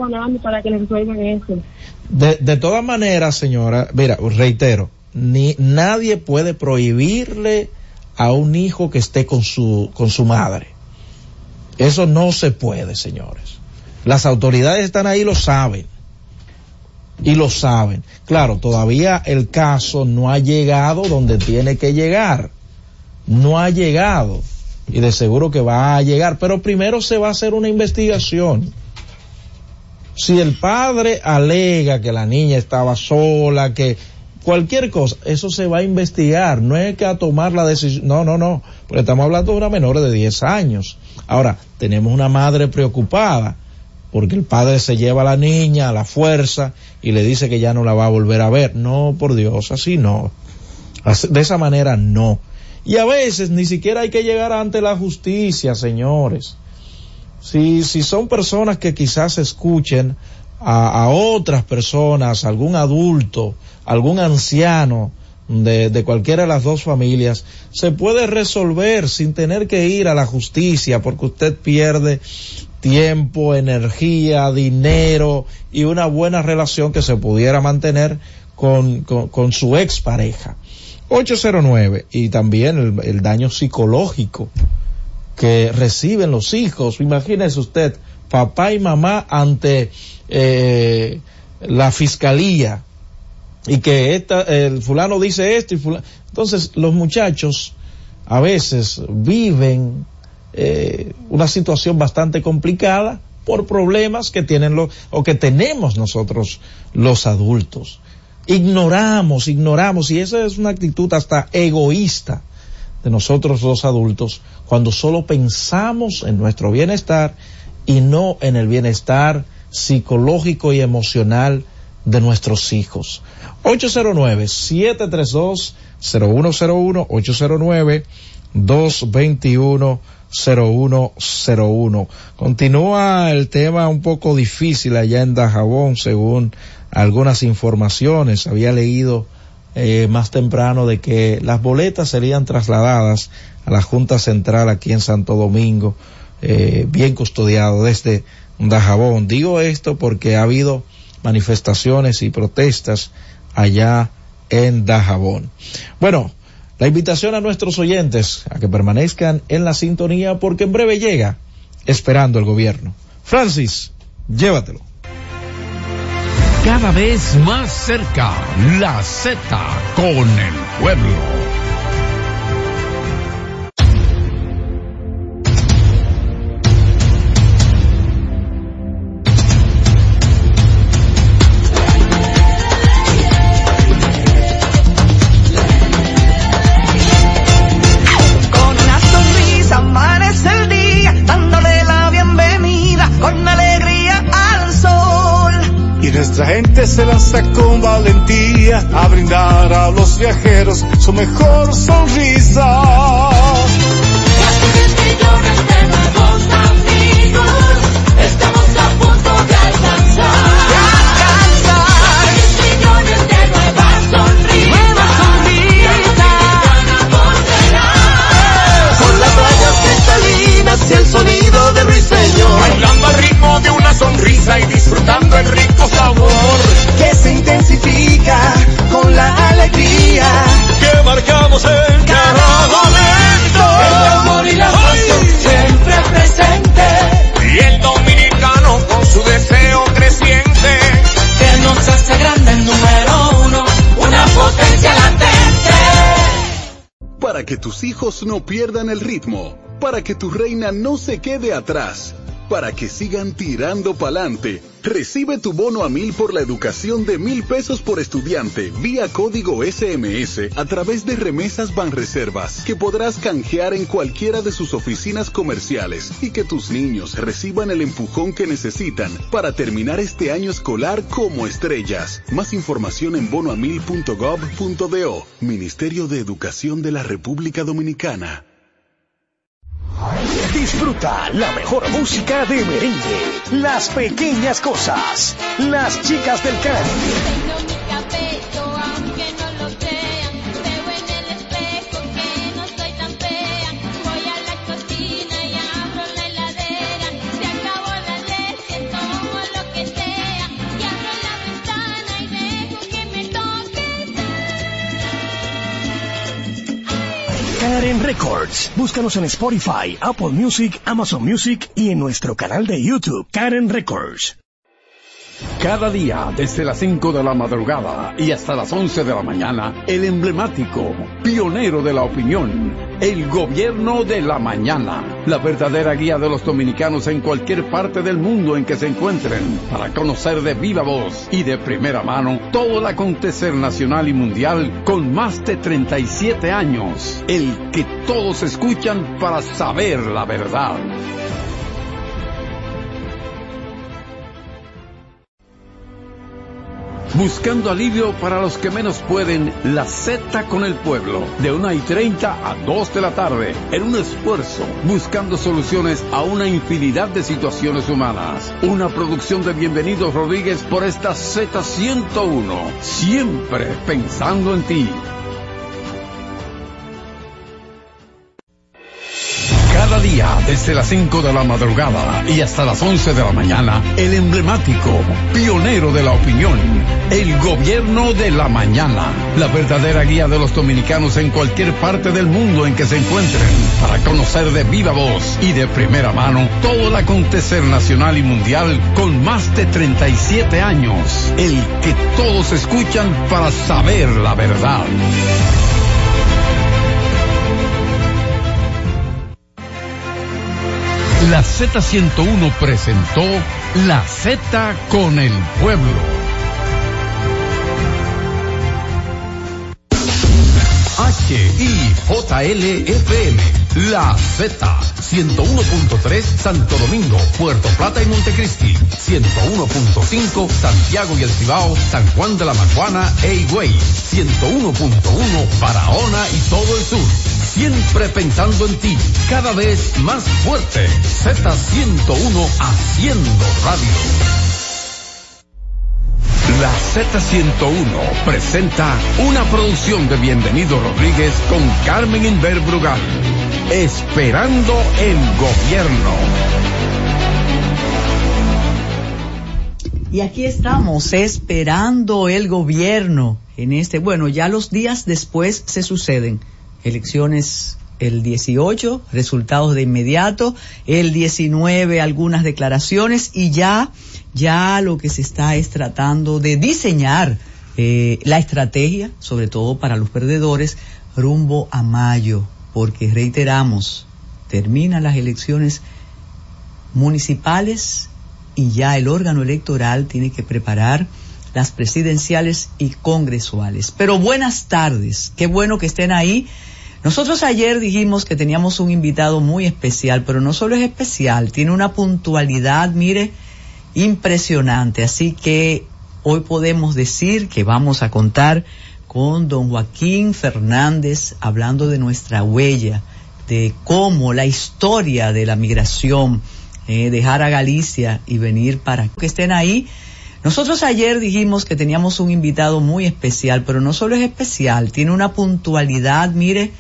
para que le resuelvan eso. De, de todas maneras, señora, mira, reitero, ni nadie puede prohibirle a un hijo que esté con su con su madre. Eso no se puede, señores. Las autoridades están ahí, lo saben. Y lo saben. Claro, todavía el caso no ha llegado donde tiene que llegar. No ha llegado. Y de seguro que va a llegar. Pero primero se va a hacer una investigación. Si el padre alega que la niña estaba sola, que cualquier cosa, eso se va a investigar, no es que a tomar la decisión, no, no, no, porque estamos hablando de una menor de 10 años. Ahora, tenemos una madre preocupada, porque el padre se lleva a la niña a la fuerza y le dice que ya no la va a volver a ver. No, por Dios, así no. De esa manera no. Y a veces ni siquiera hay que llegar ante la justicia, señores si, si son personas que quizás escuchen a, otras personas, algún adulto, algún anciano de, de cualquiera de las dos familias, se puede resolver sin tener que ir a la justicia porque usted pierde tiempo, energía, dinero y una buena relación que se pudiera mantener con, con, con su expareja. 809 y también el, daño psicológico que reciben los hijos. Imagínese usted, papá y mamá ante eh, la fiscalía y que esta, el fulano dice esto y fulano. Entonces los muchachos a veces viven eh, una situación bastante complicada por problemas que tienen los o que tenemos nosotros los adultos. Ignoramos, ignoramos y esa es una actitud hasta egoísta de nosotros los adultos cuando solo pensamos en nuestro bienestar y no en el bienestar psicológico y emocional de nuestros hijos. 809-732-0101, 809-221-0101. Continúa el tema un poco difícil allá en Dajabón, según algunas informaciones. Había leído eh, más temprano de que las boletas serían trasladadas a la Junta Central aquí en Santo Domingo, eh, bien custodiado desde Dajabón. Digo esto porque ha habido manifestaciones y protestas allá en Dajabón. Bueno, La invitación a nuestros oyentes a que permanezcan en la sintonía porque en breve llega esperando el gobierno. Francis, llévatelo. Cada vez más cerca, la Z con el pueblo. Nuestra gente se lanza con valentía a brindar a los viajeros su mejor sonrisa. millones de nuevos amigos, estamos a punto de alcanzar. De alcanzar. millones de nuevas sonrisas. Nuevas Con las rayas cristalinas y el sonido de ruiseñor. Bailando sonrisa y disfrutando el rico sabor. Que se intensifica con la alegría. Que marcamos en cada momento. El amor y la pasión siempre presente. Y el dominicano con su deseo creciente. Que nos hace grande el número uno. Una potencia latente. Para que tus hijos no pierdan el ritmo, para que tu reina no se quede atrás, para que sigan tirando pa'lante, recibe tu bono a mil por la educación de mil pesos por estudiante vía código SMS a través de remesas Banreservas que podrás canjear en cualquiera de sus oficinas comerciales y que tus niños reciban el empujón que necesitan para terminar este año escolar como estrellas. Más información en bonoamil.gov.do, Ministerio de Educación de la República Dominicana. Disfruta la mejor música de merengue, las pequeñas cosas, las chicas del Caribe. Karen Records. Búscanos en Spotify, Apple Music, Amazon Music y en nuestro canal de YouTube, Karen Records. Cada día, desde las 5 de la madrugada y hasta las 11 de la mañana, el emblemático, pionero de la opinión, el gobierno de la mañana, la verdadera guía de los dominicanos en cualquier parte del mundo en que se encuentren, para conocer de viva voz y de primera mano todo el acontecer nacional y mundial con más de 37 años, el que todos escuchan para saber la verdad. Buscando alivio para los que menos pueden, la Z con el pueblo, de 1 y 30 a 2 de la tarde, en un esfuerzo, buscando soluciones a una infinidad de situaciones humanas. Una producción de Bienvenidos Rodríguez por esta Z101, siempre pensando en ti. Desde las 5 de la madrugada y hasta las 11 de la mañana, el emblemático, pionero de la opinión, el gobierno de la mañana, la verdadera guía de los dominicanos en cualquier parte del mundo en que se encuentren, para conocer de viva voz y de primera mano todo el acontecer nacional y mundial con más de 37 años, el que todos escuchan para saber la verdad. La Z101 presentó La Z con el pueblo. HIJLFM, La Z, 101.3 Santo Domingo, Puerto Plata y Montecristi, 101.5 Santiago y El Cibao, San Juan de la Maguana e Higüey, 101.1 Barahona y todo el sur. Siempre pensando en ti, cada vez más fuerte. Z101 haciendo radio. La Z101 presenta una producción de Bienvenido Rodríguez con Carmen Inver Brugal. Esperando el gobierno. Y aquí estamos esperando el gobierno en este, bueno, ya los días después se suceden. Elecciones el 18, resultados de inmediato, el 19 algunas declaraciones y ya, ya lo que se está es tratando de diseñar eh, la estrategia, sobre todo para los perdedores, rumbo a mayo, porque reiteramos, terminan las elecciones municipales y ya el órgano electoral tiene que preparar las presidenciales y congresuales. Pero buenas tardes, qué bueno que estén ahí. Nosotros ayer dijimos que teníamos un invitado muy especial, pero no solo es especial, tiene una puntualidad, mire, impresionante. Así que hoy podemos decir que vamos a contar con don Joaquín Fernández hablando de nuestra huella, de cómo la historia de la migración, eh, dejar a Galicia y venir para que estén ahí. Nosotros ayer dijimos que teníamos un invitado muy especial, pero no solo es especial, tiene una puntualidad, mire,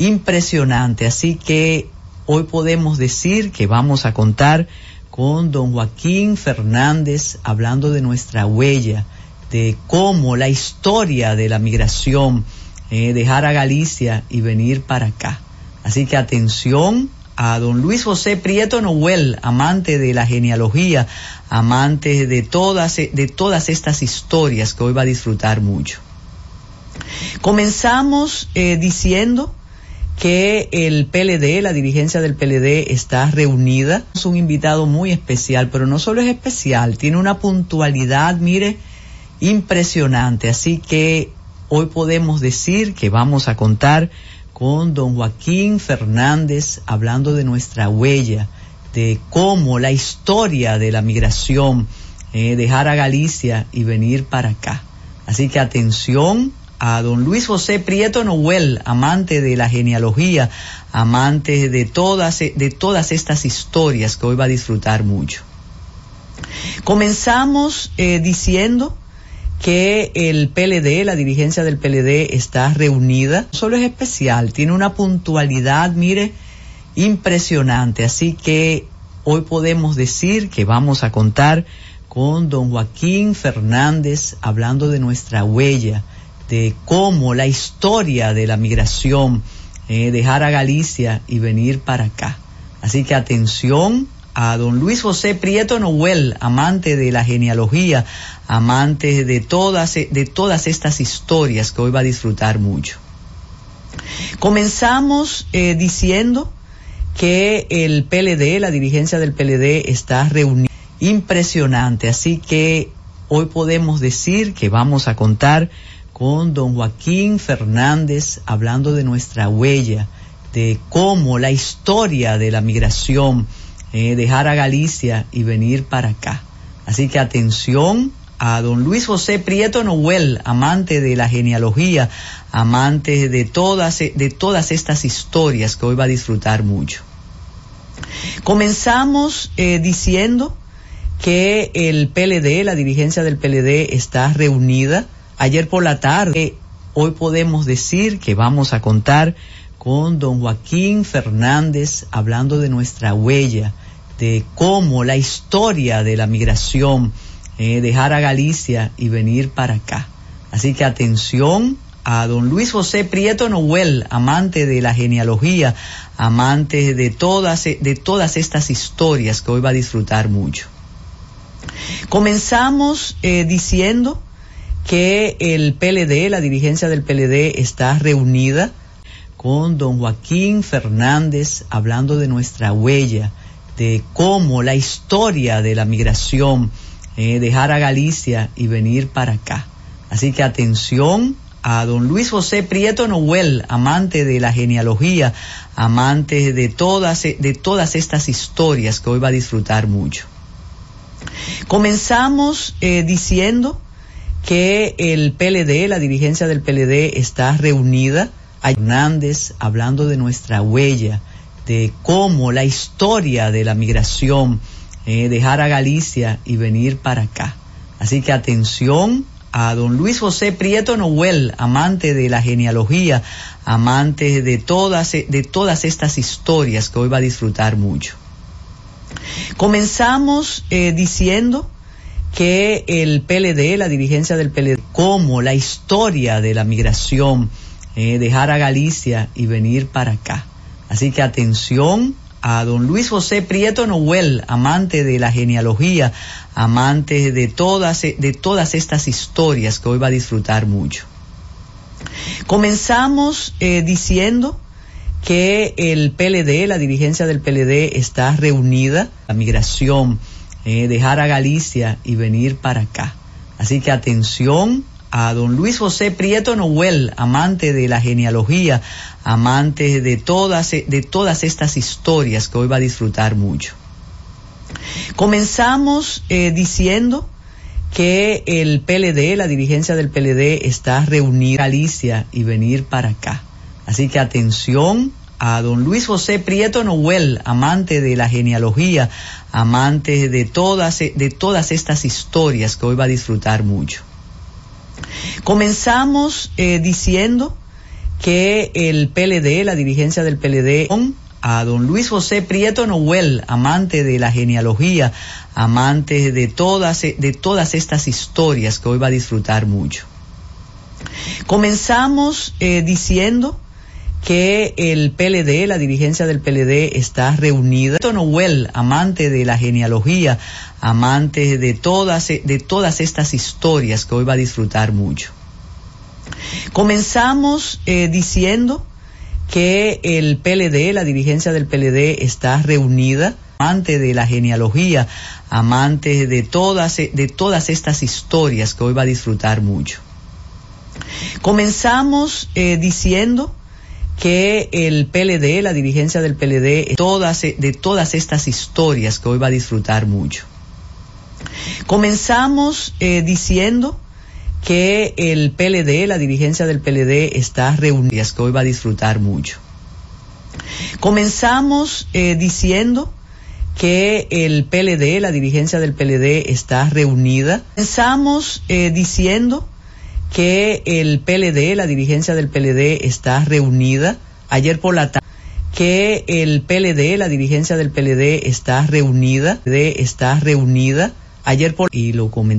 impresionante. Así que hoy podemos decir que vamos a contar con don Joaquín Fernández hablando de nuestra huella, de cómo la historia de la migración, eh, dejar a Galicia y venir para acá. Así que atención a don Luis José Prieto Noel, amante de la genealogía, amante de todas, de todas estas historias que hoy va a disfrutar mucho. Comenzamos eh, diciendo que el PLD, la dirigencia del PLD está reunida. Es un invitado muy especial, pero no solo es especial, tiene una puntualidad, mire, impresionante. Así que hoy podemos decir que vamos a contar con don Joaquín Fernández hablando de nuestra huella, de cómo la historia de la migración, eh, dejar a Galicia y venir para acá. Así que atención a don Luis José Prieto Noel, amante de la genealogía, amante de todas, de todas estas historias que hoy va a disfrutar mucho. Comenzamos eh, diciendo que el PLD, la dirigencia del PLD está reunida. Solo es especial, tiene una puntualidad, mire, impresionante. Así que hoy podemos decir que vamos a contar con don Joaquín Fernández hablando de nuestra huella, de cómo la historia de la migración, eh, dejar a Galicia y venir para acá. Así que atención a don Luis José Prieto Noel, amante de la genealogía, amante de todas, de todas estas historias que hoy va a disfrutar mucho. Comenzamos eh, diciendo que el PLD, la dirigencia del PLD está reunida. Impresionante, así que hoy podemos decir que vamos a contar con don Joaquín Fernández hablando de nuestra huella, de cómo la historia de la migración, eh, dejar a Galicia y venir para acá. Así que atención a don Luis José Prieto Noel, amante de la genealogía, amante de todas, de todas estas historias que hoy va a disfrutar mucho. Comenzamos eh, diciendo que el PLD, la dirigencia del PLD está reunida ayer por la tarde. Hoy podemos decir que vamos a contar con don Joaquín Fernández hablando de nuestra huella, de cómo la historia de la migración, eh, dejar a Galicia y venir para acá. Así que atención a don Luis José Prieto Noel, amante de la genealogía, amante de todas, de todas estas historias que hoy va a disfrutar mucho. Comenzamos eh, diciendo que el PLD, la dirigencia del PLD está reunida con don Joaquín Fernández hablando de nuestra huella, de cómo la historia de la migración, eh, dejar a Galicia y venir para acá. Así que atención a don Luis José Prieto Noel, amante de la genealogía, amante de todas, de todas estas historias que hoy va a disfrutar mucho. Comenzamos eh, diciendo que el PLD, la dirigencia del PLD está reunida. A Hernández hablando de nuestra huella, de cómo la historia de la migración, eh, dejar a Galicia y venir para acá. Así que atención a don Luis José Prieto Noel, amante de la genealogía, amante de todas, de todas estas historias que hoy va a disfrutar mucho. Comenzamos eh, diciendo que el PLD, la dirigencia del PLD, como la historia de la migración, eh, dejar a Galicia y venir para acá. Así que atención a don Luis José Prieto Noel, amante de la genealogía, amante de todas, de todas estas historias que hoy va a disfrutar mucho. Comenzamos eh, diciendo que el PLD, la dirigencia del PLD está reunida, la migración, eh, dejar a Galicia y venir para acá. Así que atención a don Luis José Prieto Noel, amante de la genealogía, amante de todas, de todas estas historias que hoy va a disfrutar mucho. Comenzamos eh, diciendo que el PLD, la dirigencia del PLD está reunida en Galicia y venir para acá. Así que atención a don Luis José Prieto Noel, amante de la genealogía, amante de todas, de todas estas historias que hoy va a disfrutar mucho. Comenzamos eh, diciendo que el PLD, la dirigencia del PLD, a don Luis José Prieto Noel, amante de la genealogía, amante de todas, de todas estas historias que hoy va a disfrutar mucho. Comenzamos eh, diciendo que el PLD, la dirigencia del PLD está reunida. Noel, amante de la genealogía, amante de todas, de todas estas historias que hoy va a disfrutar mucho. Comenzamos eh, diciendo que el PLD, la dirigencia del PLD está reunida, amante de la genealogía, amante de todas, de todas estas historias que hoy va a disfrutar mucho. Comenzamos eh, diciendo que el PLD, la dirigencia del PLD, todas, de todas estas historias que hoy va a disfrutar mucho. Comenzamos eh, diciendo que el PLD, la dirigencia del PLD está reunida, que hoy va a disfrutar mucho. Comenzamos eh, diciendo que el PLD, la dirigencia del PLD está reunida. Comenzamos eh, diciendo que el PLD, la dirigencia del PLD está reunida ayer por la tarde que el PLD, la dirigencia del PLD está reunida, está reunida ayer por y lo comenté